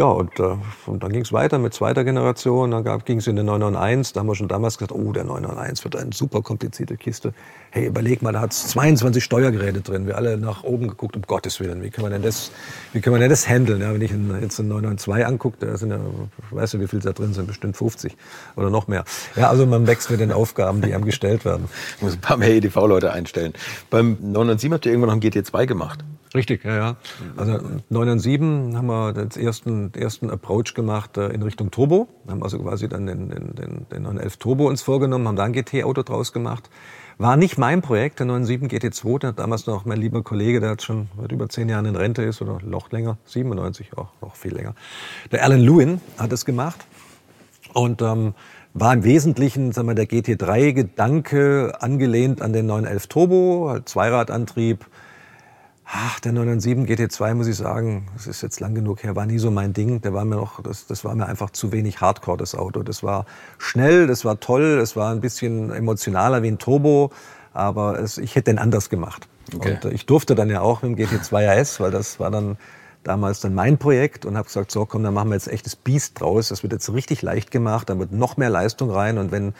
ja, und, äh, und dann ging es weiter mit zweiter Generation. Dann ging es in den 991. Da haben wir schon damals gesagt, oh, der 991 wird eine super komplizierte Kiste. Hey, überleg mal, da hat es 22 Steuergeräte drin. Wir alle nach oben geguckt, um Gottes Willen. Wie kann man denn das, wie kann man denn das handeln? Ja, wenn ich jetzt einen 992 angucke, da sind ja, weißt du, wie viele da drin sind? Bestimmt 50 oder noch mehr. Ja, also man wächst mit den Aufgaben, die einem gestellt werden. Ich muss ein paar mehr EDV-Leute einstellen. Beim 997 habt ihr irgendwann noch einen GT2 gemacht. Richtig, ja, ja. Also 997 haben wir den ersten, ersten Approach gemacht äh, in Richtung Turbo. Wir haben also quasi dann den, den, den, den 911 Turbo uns vorgenommen, haben da ein GT-Auto draus gemacht. War nicht mein Projekt, der 97 GT2, der damals noch mein lieber Kollege, der hat schon seit über zehn Jahren in Rente ist oder noch länger, 97, auch noch viel länger. Der Alan Lewin hat es gemacht und ähm, war im Wesentlichen sagen wir, der GT3-Gedanke angelehnt an den 911 Turbo, halt Zweiradantrieb, Ach, der 997 GT2, muss ich sagen, das ist jetzt lang genug her, war nie so mein Ding. Der war mir noch, das, das war mir einfach zu wenig Hardcore, das Auto. Das war schnell, das war toll, es war ein bisschen emotionaler wie ein Turbo, aber es, ich hätte den anders gemacht. Okay. Und ich durfte dann ja auch mit dem GT2 RS, weil das war dann damals dann mein Projekt und habe gesagt, so komm, dann machen wir jetzt echtes Biest draus. Das wird jetzt richtig leicht gemacht, da wird noch mehr Leistung rein und wenn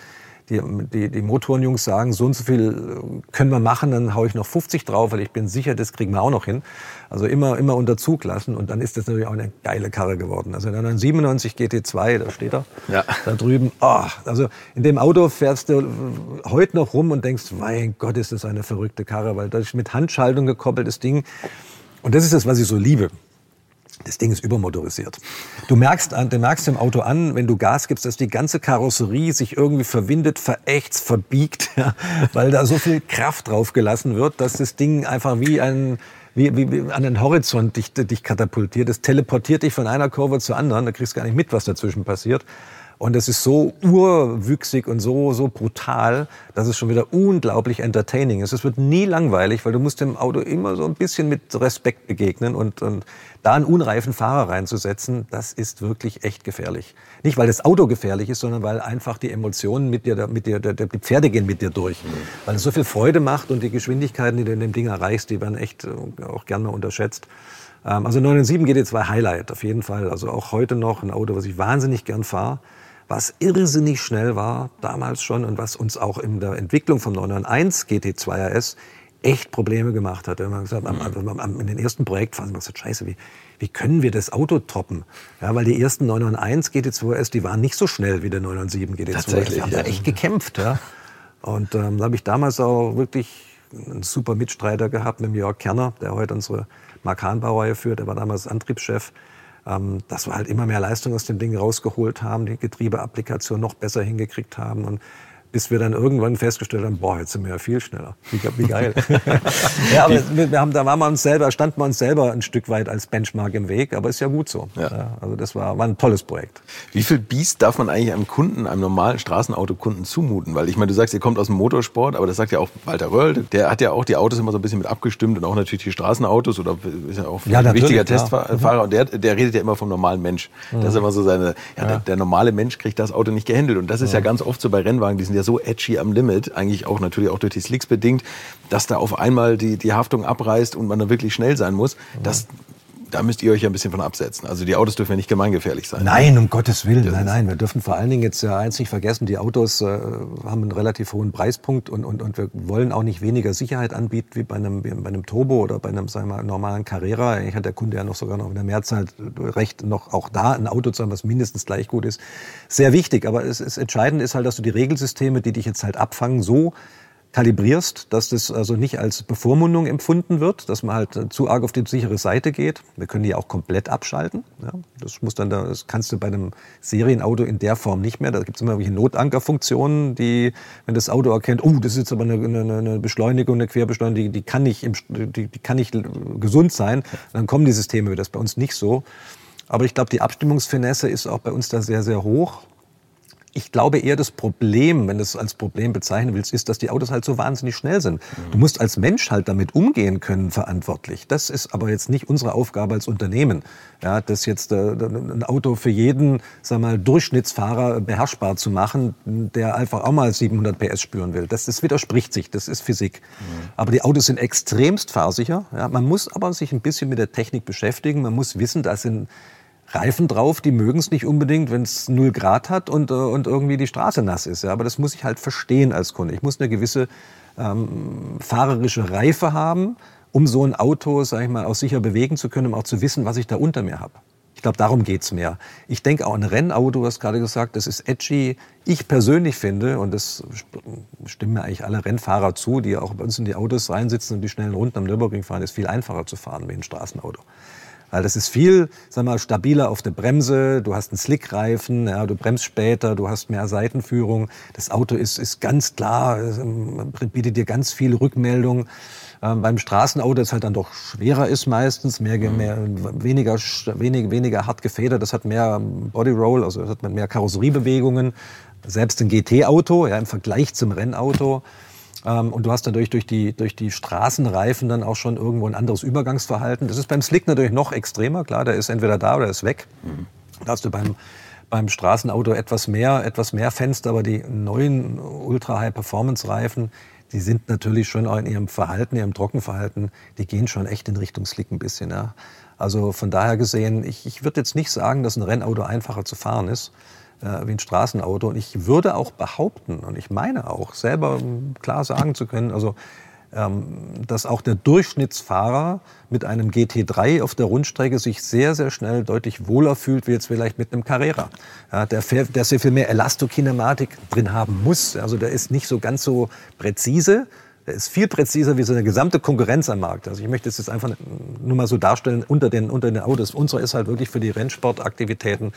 die, die, die Motorenjungs sagen, so und so viel äh, können wir machen, dann haue ich noch 50 drauf, weil ich bin sicher, das kriegen wir auch noch hin. Also immer, immer unter Zug lassen und dann ist das natürlich auch eine geile Karre geworden. Also dann ein 97 GT2, da steht er, ja. da drüben. Oh, also in dem Auto fährst du heute noch rum und denkst, mein Gott, ist das eine verrückte Karre, weil das ist mit Handschaltung gekoppeltes Ding. Und das ist das, was ich so liebe. Das Ding ist übermotorisiert. Du merkst, du merkst im Auto an, wenn du Gas gibst, dass die ganze Karosserie sich irgendwie verwindet, verächtzt, verbiegt, ja, weil da so viel Kraft drauf gelassen wird, dass das Ding einfach wie ein, wie, wie, wie an den Horizont dich, dich katapultiert. Es teleportiert dich von einer Kurve zur anderen, da kriegst du gar nicht mit, was dazwischen passiert. Und es ist so urwüchsig und so, so brutal, dass es schon wieder unglaublich entertaining ist. Es wird nie langweilig, weil du musst dem Auto immer so ein bisschen mit Respekt begegnen und, und da einen unreifen Fahrer reinzusetzen, das ist wirklich echt gefährlich. Nicht, weil das Auto gefährlich ist, sondern weil einfach die Emotionen mit dir, mit dir, die Pferde gehen mit dir durch. Mhm. Weil es so viel Freude macht und die Geschwindigkeiten, die du in dem Ding erreichst, die werden echt äh, auch gerne mal unterschätzt. Ähm, also 907 GT2 Highlight auf jeden Fall. Also auch heute noch ein Auto, was ich wahnsinnig gern fahre was irrsinnig schnell war, damals schon, und was uns auch in der Entwicklung vom 991 GT2 RS echt Probleme gemacht hat. Wenn man gesagt, am, am, am, in den ersten Projektphasen man gesagt, scheiße, wie, wie können wir das Auto toppen? Ja, weil die ersten 991 GT2 RS, die waren nicht so schnell wie der 997 GT2 Tatsächlich, Wir haben ja. da echt gekämpft. Ja. Und ähm, da habe ich damals auch wirklich einen super Mitstreiter gehabt mit Jörg Kerner, der heute unsere Markan-Baureihe führt. Der war damals Antriebschef. Ähm, dass wir halt immer mehr Leistung aus dem Ding rausgeholt haben, die Getriebeapplikation noch besser hingekriegt haben und bis wir dann irgendwann festgestellt haben, boah, jetzt sind wir ja viel schneller. Wie, wie geil. ja, aber wir haben, da waren wir uns selber, standen wir uns selber ein Stück weit als Benchmark im Weg, aber ist ja gut so. Ja. ja also das war, war ein tolles Projekt. Wie viel Biest darf man eigentlich einem Kunden, einem normalen Straßenautokunden zumuten? Weil ich meine, du sagst, ihr kommt aus dem Motorsport, aber das sagt ja auch Walter Röll, der hat ja auch die Autos immer so ein bisschen mit abgestimmt und auch natürlich die Straßenautos oder ist ja auch ja, ein wichtiger Testfahrer mhm. und der, der redet ja immer vom normalen Mensch. Mhm. Das ist immer so seine, ja, der, der, normale Mensch kriegt das Auto nicht gehandelt und das ist ja ganz oft so bei Rennwagen, die sind ja so edgy am Limit, eigentlich auch natürlich auch durch die Slicks bedingt, dass da auf einmal die, die Haftung abreißt und man da wirklich schnell sein muss. Das da müsst ihr euch ja ein bisschen von absetzen. Also die Autos dürfen ja nicht gemeingefährlich sein. Nein, um Gottes Willen. Das nein, nein. Wir dürfen vor allen Dingen jetzt ja eins nicht vergessen, die Autos äh, haben einen relativ hohen Preispunkt und, und, und wir wollen auch nicht weniger Sicherheit anbieten wie bei einem, wie bei einem Turbo oder bei einem sagen wir, mal, normalen Carrera. Ich hat der Kunde ja noch sogar noch in der Mehrzeit recht, noch auch da ein Auto zu haben, was mindestens gleich gut ist. Sehr wichtig, aber es, es entscheidend ist halt, dass du die Regelsysteme, die dich jetzt halt abfangen, so kalibrierst, dass das also nicht als Bevormundung empfunden wird, dass man halt zu arg auf die sichere Seite geht. Wir können die auch komplett abschalten. Ja, das muss dann, da, das kannst du bei einem Serienauto in der Form nicht mehr. Da gibt es immer welche Notankerfunktionen, die, wenn das Auto erkennt, oh, das ist jetzt aber eine, eine, eine Beschleunigung, eine Querbeschleunigung, die, die kann nicht, im, die, die kann nicht gesund sein, dann kommen die Systeme wieder. Das ist bei uns nicht so. Aber ich glaube, die Abstimmungsfinesse ist auch bei uns da sehr, sehr hoch ich glaube eher das Problem, wenn du es als Problem bezeichnen willst, ist, dass die Autos halt so wahnsinnig schnell sind. Du musst als Mensch halt damit umgehen können, verantwortlich. Das ist aber jetzt nicht unsere Aufgabe als Unternehmen. Ja, das jetzt äh, ein Auto für jeden, sag mal, Durchschnittsfahrer beherrschbar zu machen, der einfach auch mal 700 PS spüren will. Das, das widerspricht sich. Das ist Physik. Mhm. Aber die Autos sind extremst fahrsicher. Ja, man muss aber sich ein bisschen mit der Technik beschäftigen. Man muss wissen, dass sind Reifen drauf, die mögen es nicht unbedingt, wenn es null Grad hat und, äh, und irgendwie die Straße nass ist. Ja. Aber das muss ich halt verstehen als Kunde. Ich muss eine gewisse ähm, fahrerische Reife haben, um so ein Auto, sag ich mal, auch sicher bewegen zu können, um auch zu wissen, was ich da unter mir habe. Ich glaube, darum geht's mehr. Ich denke auch ein Rennauto, du hast gerade gesagt, das ist edgy. Ich persönlich finde, und das stimmen mir eigentlich alle Rennfahrer zu, die auch bei uns in die Autos reinsitzen und die schnellen Runden am Nürburgring fahren, ist viel einfacher zu fahren wie ein Straßenauto. Weil das ist viel, sag mal, stabiler auf der Bremse. Du hast einen Slickreifen, ja, du bremst später, du hast mehr Seitenführung. Das Auto ist, ist ganz klar, bietet dir ganz viel Rückmeldung. Ähm, beim Straßenauto, das halt dann doch schwerer ist meistens, mehr, mhm. mehr, weniger, wenig, weniger hart gefedert, das hat mehr Body Roll, also das hat mehr Karosseriebewegungen. Selbst ein GT-Auto, ja, im Vergleich zum Rennauto. Ähm, und du hast dadurch durch die, durch die Straßenreifen dann auch schon irgendwo ein anderes Übergangsverhalten. Das ist beim Slick natürlich noch extremer. Klar, der ist entweder da oder ist weg. Mhm. Da hast du beim, beim Straßenauto etwas mehr, etwas mehr Fenster, aber die neuen Ultra-High-Performance-Reifen, die sind natürlich schon auch in ihrem Verhalten, ihrem Trockenverhalten, die gehen schon echt in Richtung Slick ein bisschen. Ja. Also von daher gesehen, ich, ich würde jetzt nicht sagen, dass ein Rennauto einfacher zu fahren ist äh, wie ein Straßenauto. Und ich würde auch behaupten, und ich meine auch, selber klar sagen zu können, also ähm, dass auch der Durchschnittsfahrer mit einem GT3 auf der Rundstrecke sich sehr, sehr schnell deutlich wohler fühlt, wie jetzt vielleicht mit einem Carrera. Ja, der, der sehr viel mehr Elastokinematik drin haben muss. Also der ist nicht so ganz so präzise, der ist viel präziser wie so eine gesamte Konkurrenz am Markt. Also ich möchte es jetzt einfach nur mal so darstellen unter den, unter den Autos. Unsere ist halt wirklich für die Rennsportaktivitäten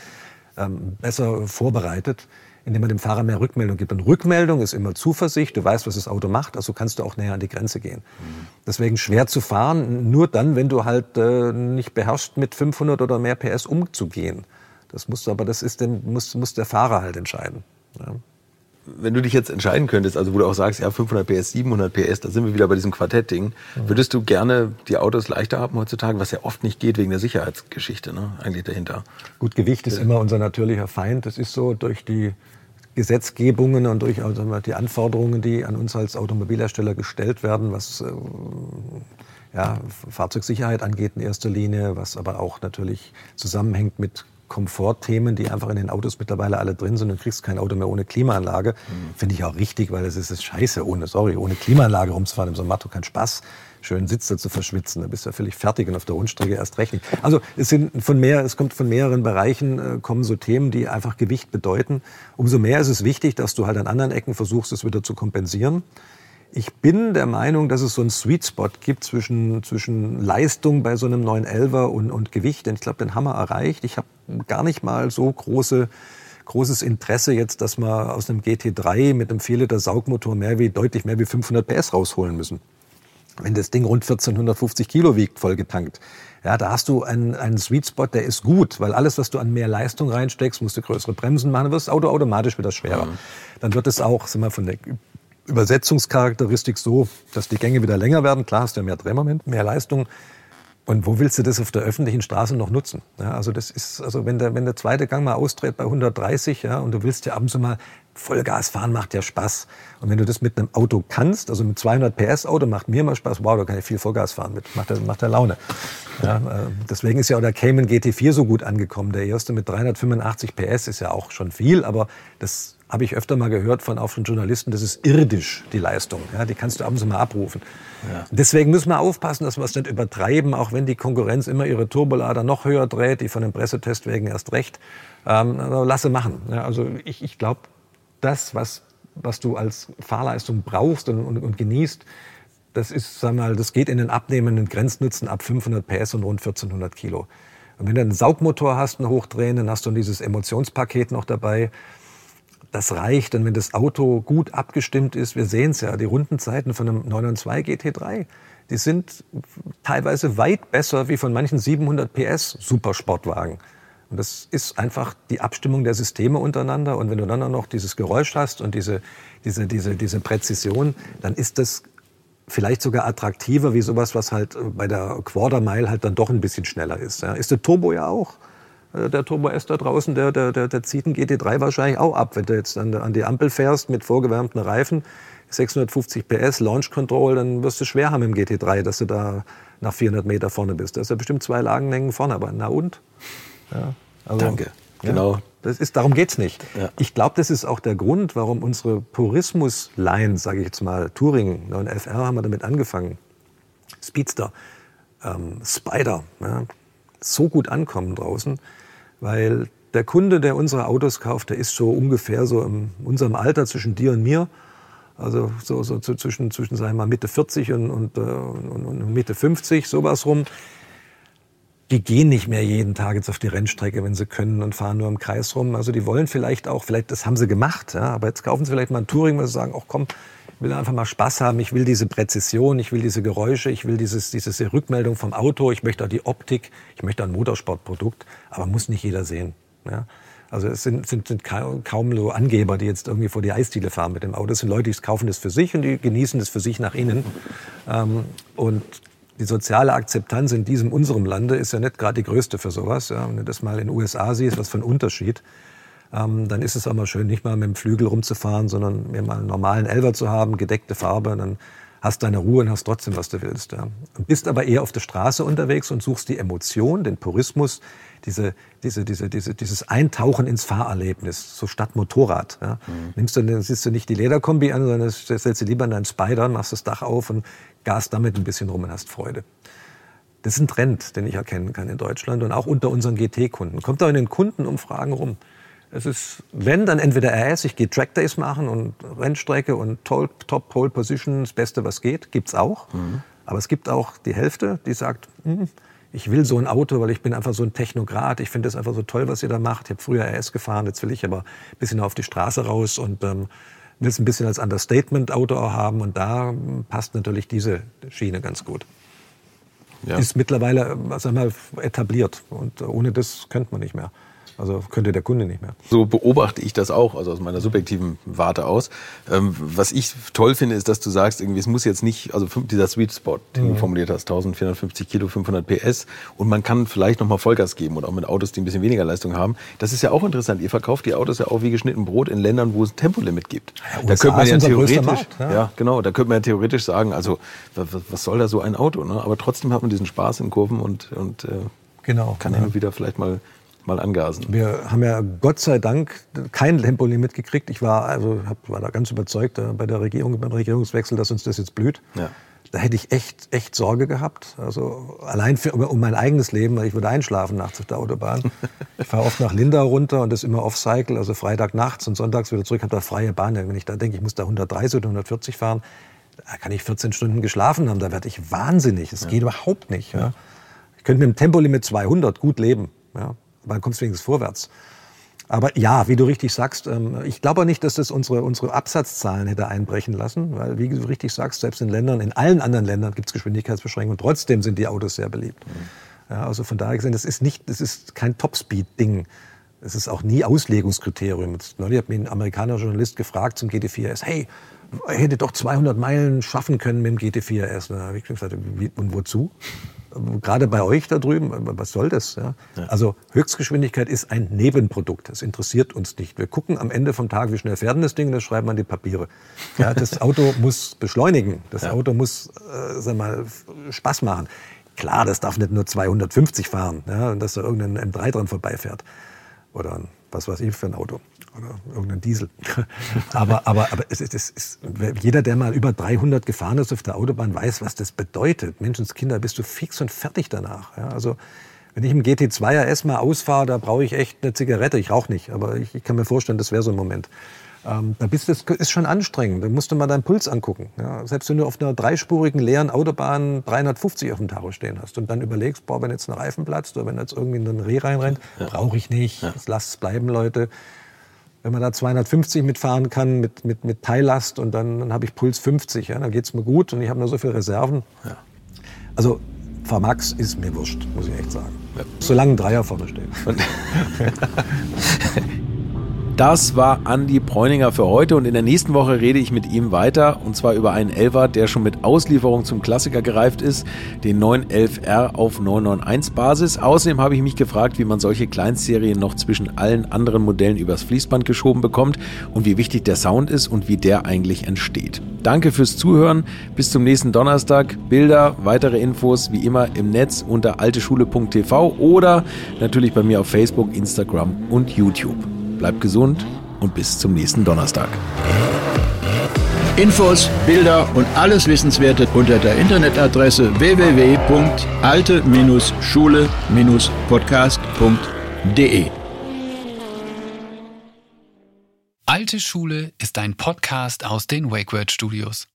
ähm, besser vorbereitet, indem man dem Fahrer mehr Rückmeldung gibt. Und Rückmeldung ist immer Zuversicht, du weißt, was das Auto macht, also kannst du auch näher an die Grenze gehen. Mhm. Deswegen schwer zu fahren, nur dann, wenn du halt äh, nicht beherrschst, mit 500 oder mehr PS umzugehen. Das musst du, aber das ist den, muss, muss der Fahrer halt entscheiden. Ja wenn du dich jetzt entscheiden könntest, also wo du auch sagst, ja 500 PS, 700 PS, da sind wir wieder bei diesem Quartett-Ding, mhm. würdest du gerne die Autos leichter haben heutzutage, was ja oft nicht geht wegen der Sicherheitsgeschichte, ne, eigentlich dahinter? Gut, Gewicht ist immer unser natürlicher Feind. Das ist so durch die Gesetzgebungen und durch also die Anforderungen, die an uns als Automobilhersteller gestellt werden, was äh, ja, Fahrzeugsicherheit angeht in erster Linie, was aber auch natürlich zusammenhängt mit Komfortthemen, die einfach in den Autos mittlerweile alle drin sind. Du kriegst kein Auto mehr ohne Klimaanlage. Mhm. Finde ich auch richtig, weil es ist, ist scheiße, ohne, sorry, ohne Klimaanlage rumzufahren im Sommer macht doch keinen Spaß. Schön Sitze zu verschwitzen, da bist du ja völlig fertig und auf der Rundstrecke erst recht nicht. Also es sind von mehr, es kommt von mehreren Bereichen äh, kommen so Themen, die einfach Gewicht bedeuten. Umso mehr ist es wichtig, dass du halt an anderen Ecken versuchst, es wieder zu kompensieren. Ich bin der Meinung, dass es so einen Sweet Spot gibt zwischen, zwischen Leistung bei so einem 911er und, und Gewicht. Denn ich glaube, den haben wir erreicht. Ich habe gar nicht mal so große, großes Interesse jetzt, dass wir aus einem GT3 mit einem 4 Liter Saugmotor mehr wie, deutlich mehr wie 500 PS rausholen müssen. Wenn das Ding rund 1450 Kilo wiegt, voll getankt. Ja, da hast du einen, einen Sweet Spot, der ist gut, weil alles, was du an mehr Leistung reinsteckst, musst du größere Bremsen machen, wird das Auto automatisch wieder schwerer. Mhm. Dann wird es auch, sind wir von der Übersetzungscharakteristik so, dass die Gänge wieder länger werden. Klar hast du ja mehr Drehmoment, mehr Leistung. Und wo willst du das auf der öffentlichen Straße noch nutzen? Ja, also das ist, also wenn der, wenn der zweite Gang mal ausdreht bei 130, ja, und du willst ja abends mal Vollgas fahren, macht ja Spaß. Und wenn du das mit einem Auto kannst, also mit 200 PS Auto macht mir mal Spaß. Wow, da kann ich viel Vollgas fahren mit, macht der, macht der Laune. Ja, äh, deswegen ist ja auch der Cayman GT4 so gut angekommen. Der erste mit 385 PS ist ja auch schon viel, aber das habe ich öfter mal gehört von auch von Journalisten, das ist irdisch, die Leistung. Ja, die kannst du abends mal abrufen. Ja. Deswegen müssen wir aufpassen, dass wir es nicht übertreiben, auch wenn die Konkurrenz immer ihre Turbolader noch höher dreht, die von dem Pressetest wegen erst recht. Ähm, also lasse machen. Ja, also ich, ich glaube, das, was, was du als Fahrleistung brauchst und, und, und genießt, das ist, sag mal, das geht in den abnehmenden Grenznutzen ab 500 PS und rund 1400 Kilo. Und wenn du einen Saugmotor hast, einen hochdrehenden, hast du dieses Emotionspaket noch dabei das reicht. Und wenn das Auto gut abgestimmt ist, wir sehen es ja, die Rundenzeiten von einem 992 GT3, die sind teilweise weit besser wie von manchen 700 PS Supersportwagen. Und das ist einfach die Abstimmung der Systeme untereinander. Und wenn du dann auch noch dieses Geräusch hast und diese, diese, diese, diese Präzision, dann ist das vielleicht sogar attraktiver wie sowas, was halt bei der Quarter Mile halt dann doch ein bisschen schneller ist. Ja, ist der Turbo ja auch. Äh, der Turbo S da draußen, der, der, der, der zieht einen GT3 wahrscheinlich auch ab. Wenn du jetzt an, an die Ampel fährst mit vorgewärmten Reifen, 650 PS, Launch Control, dann wirst du schwer haben im GT3, dass du da nach 400 Meter vorne bist. Da ist ja bestimmt zwei Lagenlängen vorne, aber na und? Ja, also, Danke. Genau. Das ist, darum geht's nicht. Ja. Ich glaube, das ist auch der Grund, warum unsere Purismus-Line, sage ich jetzt mal, Touring, 9FR haben wir damit angefangen, Speedster, ähm, Spider, ja, so gut ankommen draußen, weil der Kunde, der unsere Autos kauft, der ist so ungefähr so in unserem Alter zwischen dir und mir. Also so, so zwischen, zwischen sagen wir mal, Mitte 40 und, und, äh, und, und Mitte 50, sowas rum. Die gehen nicht mehr jeden Tag jetzt auf die Rennstrecke, wenn sie können und fahren nur im Kreis rum. Also die wollen vielleicht auch, vielleicht das haben sie gemacht, ja, aber jetzt kaufen sie vielleicht mal ein Touring, weil sie sagen, ach komm, will einfach mal Spaß haben, ich will diese Präzision, ich will diese Geräusche, ich will dieses, diese Rückmeldung vom Auto, ich möchte auch die Optik, ich möchte ein Motorsportprodukt, aber muss nicht jeder sehen. Ja? Also es sind, sind, sind kaum so Angeber, die jetzt irgendwie vor die Eisdiele fahren mit dem Auto. Es sind Leute, die kaufen das für sich und die genießen das für sich nach innen. Ähm, und die soziale Akzeptanz in diesem unserem Lande ist ja nicht gerade die größte für sowas. Ja. Wenn du das mal in den USA siehst, was für ein Unterschied ähm, dann ist es auch mal schön, nicht mal mit dem Flügel rumzufahren, sondern mir mal einen normalen Elver zu haben, gedeckte Farbe, dann hast deine Ruhe und hast trotzdem, was du willst. Ja. Bist aber eher auf der Straße unterwegs und suchst die Emotion, den Purismus, diese, diese, diese, diese, dieses Eintauchen ins Fahrerlebnis, so statt Motorrad. Ja. Mhm. Nimmst du, dann siehst du nicht die Lederkombi an, sondern stellst du lieber in deinen Spider, machst das Dach auf und gas damit ein bisschen rum und hast Freude. Das ist ein Trend, den ich erkennen kann in Deutschland und auch unter unseren GT-Kunden. Kommt auch in den Kundenumfragen rum. Es ist, wenn, dann entweder RS, ich gehe Track Days machen und Rennstrecke und Top, Top Pole Position, das Beste, was geht, gibt's auch. Mhm. Aber es gibt auch die Hälfte, die sagt, hm, ich will so ein Auto, weil ich bin einfach so ein Technokrat. Ich finde es einfach so toll, was ihr da macht. Ich habe früher RS gefahren, jetzt will ich aber ein bisschen auf die Straße raus und ähm, will es ein bisschen als Understatement-Auto auch haben. Und da passt natürlich diese Schiene ganz gut. Ja. Ist mittlerweile sagen wir, etabliert und ohne das könnte man nicht mehr. Also könnte der Kunde nicht mehr. So beobachte ich das auch, also aus meiner subjektiven Warte aus. Ähm, was ich toll finde, ist, dass du sagst, irgendwie, es muss jetzt nicht, also dieser Sweet Spot, den mhm. du formuliert hast, 1450 Kilo, 500 PS und man kann vielleicht nochmal Vollgas geben und auch mit Autos, die ein bisschen weniger Leistung haben. Das ist ja auch interessant. Ihr verkauft die Autos ja auch wie geschnitten Brot in Ländern, wo es ein Tempolimit gibt. Ja, da könnte man ja theoretisch, Markt, ja. ja. genau, da könnte man ja theoretisch sagen, also was, soll da so ein Auto? Ne? Aber trotzdem hat man diesen Spaß in Kurven und, und äh, genau, kann ja. und wieder vielleicht mal mal angasen. Wir haben ja Gott sei Dank kein Tempolimit gekriegt. Ich war, also, hab, war da ganz überzeugt äh, bei der Regierung, beim Regierungswechsel, dass uns das jetzt blüht. Ja. Da hätte ich echt, echt Sorge gehabt. Also allein für, um mein eigenes Leben, weil ich würde einschlafen nachts auf der Autobahn. ich fahre oft nach Lindau runter und das immer off-cycle, also Freitag nachts und sonntags wieder zurück, habe da freie Bahn. Wenn ich da denke, ich muss da 130 oder 140 fahren, da kann ich 14 Stunden geschlafen haben. Da werde ich wahnsinnig. Das ja. geht überhaupt nicht. Ja. Ich könnte mit dem Tempolimit 200 gut leben. Ja dann kommst du wenigstens vorwärts. Aber ja, wie du richtig sagst, ähm, ich glaube nicht, dass das unsere, unsere Absatzzahlen hätte einbrechen lassen, weil, wie du richtig sagst, selbst in Ländern, in allen anderen Ländern gibt es Geschwindigkeitsbeschränkungen, trotzdem sind die Autos sehr beliebt. Mhm. Ja, also von daher gesehen, das ist nicht, das ist kein Topspeed-Ding. Es ist auch nie Auslegungskriterium. neulich hat mich ein amerikanischer Journalist gefragt zum GT4 RS, hey, er hätte doch 200 Meilen schaffen können mit dem GT4 RS. Da habe ich gesagt, und wozu? Gerade bei euch da drüben, was soll das? Ja? Ja. Also Höchstgeschwindigkeit ist ein Nebenprodukt. Das interessiert uns nicht. Wir gucken am Ende vom Tag, wie schnell fährt das Ding, das schreiben wir an die Papiere. Ja, das Auto muss beschleunigen. Das. Auto muss, äh, sag mal, Spaß machen. Klar, das darf nicht nur 250 fahren, ja, und dass da irgendein M3 dran vorbeifährt. Oder ein, was weiß ich für ein Auto. Oder irgendein Diesel. aber, aber, aber es ist, es ist, jeder, der mal über 300 gefahren ist auf der Autobahn, weiß, was das bedeutet. Menschenskinder, bist du fix und fertig danach. Ja, also, wenn ich im GT2 RS mal ausfahre, da brauche ich echt eine Zigarette. Ich rauche nicht, aber ich, ich kann mir vorstellen, das wäre so ein Moment. Ähm, da bist du, das ist schon anstrengend. Da musst du mal deinen Puls angucken. Ja, selbst wenn du auf einer dreispurigen leeren Autobahn 350 auf dem Tacho stehen hast und dann überlegst, boah, wenn jetzt ein Reifen platzt oder wenn jetzt irgendwie ein Reh reinrennt, ja. brauche ich nicht. Ja. Lass es bleiben, Leute. Wenn man da 250 mitfahren kann mit, mit, mit Teillast und dann, dann habe ich Puls 50, ja, dann geht es mir gut und ich habe nur so viele Reserven. Ja. Also Vermax ist mir wurscht, muss ich echt sagen. Ja. Solange ein Dreier vorne steht. Das war Andy Bräuninger für heute und in der nächsten Woche rede ich mit ihm weiter und zwar über einen Elva, der schon mit Auslieferung zum Klassiker gereift ist, den 911R auf 991 Basis. Außerdem habe ich mich gefragt, wie man solche Kleinstserien noch zwischen allen anderen Modellen übers Fließband geschoben bekommt und wie wichtig der Sound ist und wie der eigentlich entsteht. Danke fürs Zuhören. Bis zum nächsten Donnerstag. Bilder, weitere Infos wie immer im Netz unter alteschule.tv oder natürlich bei mir auf Facebook, Instagram und YouTube. Bleibt gesund und bis zum nächsten Donnerstag. Infos, Bilder und alles Wissenswerte unter der Internetadresse www.alte-schule-podcast.de. Alte Schule ist ein Podcast aus den WakeWord Studios.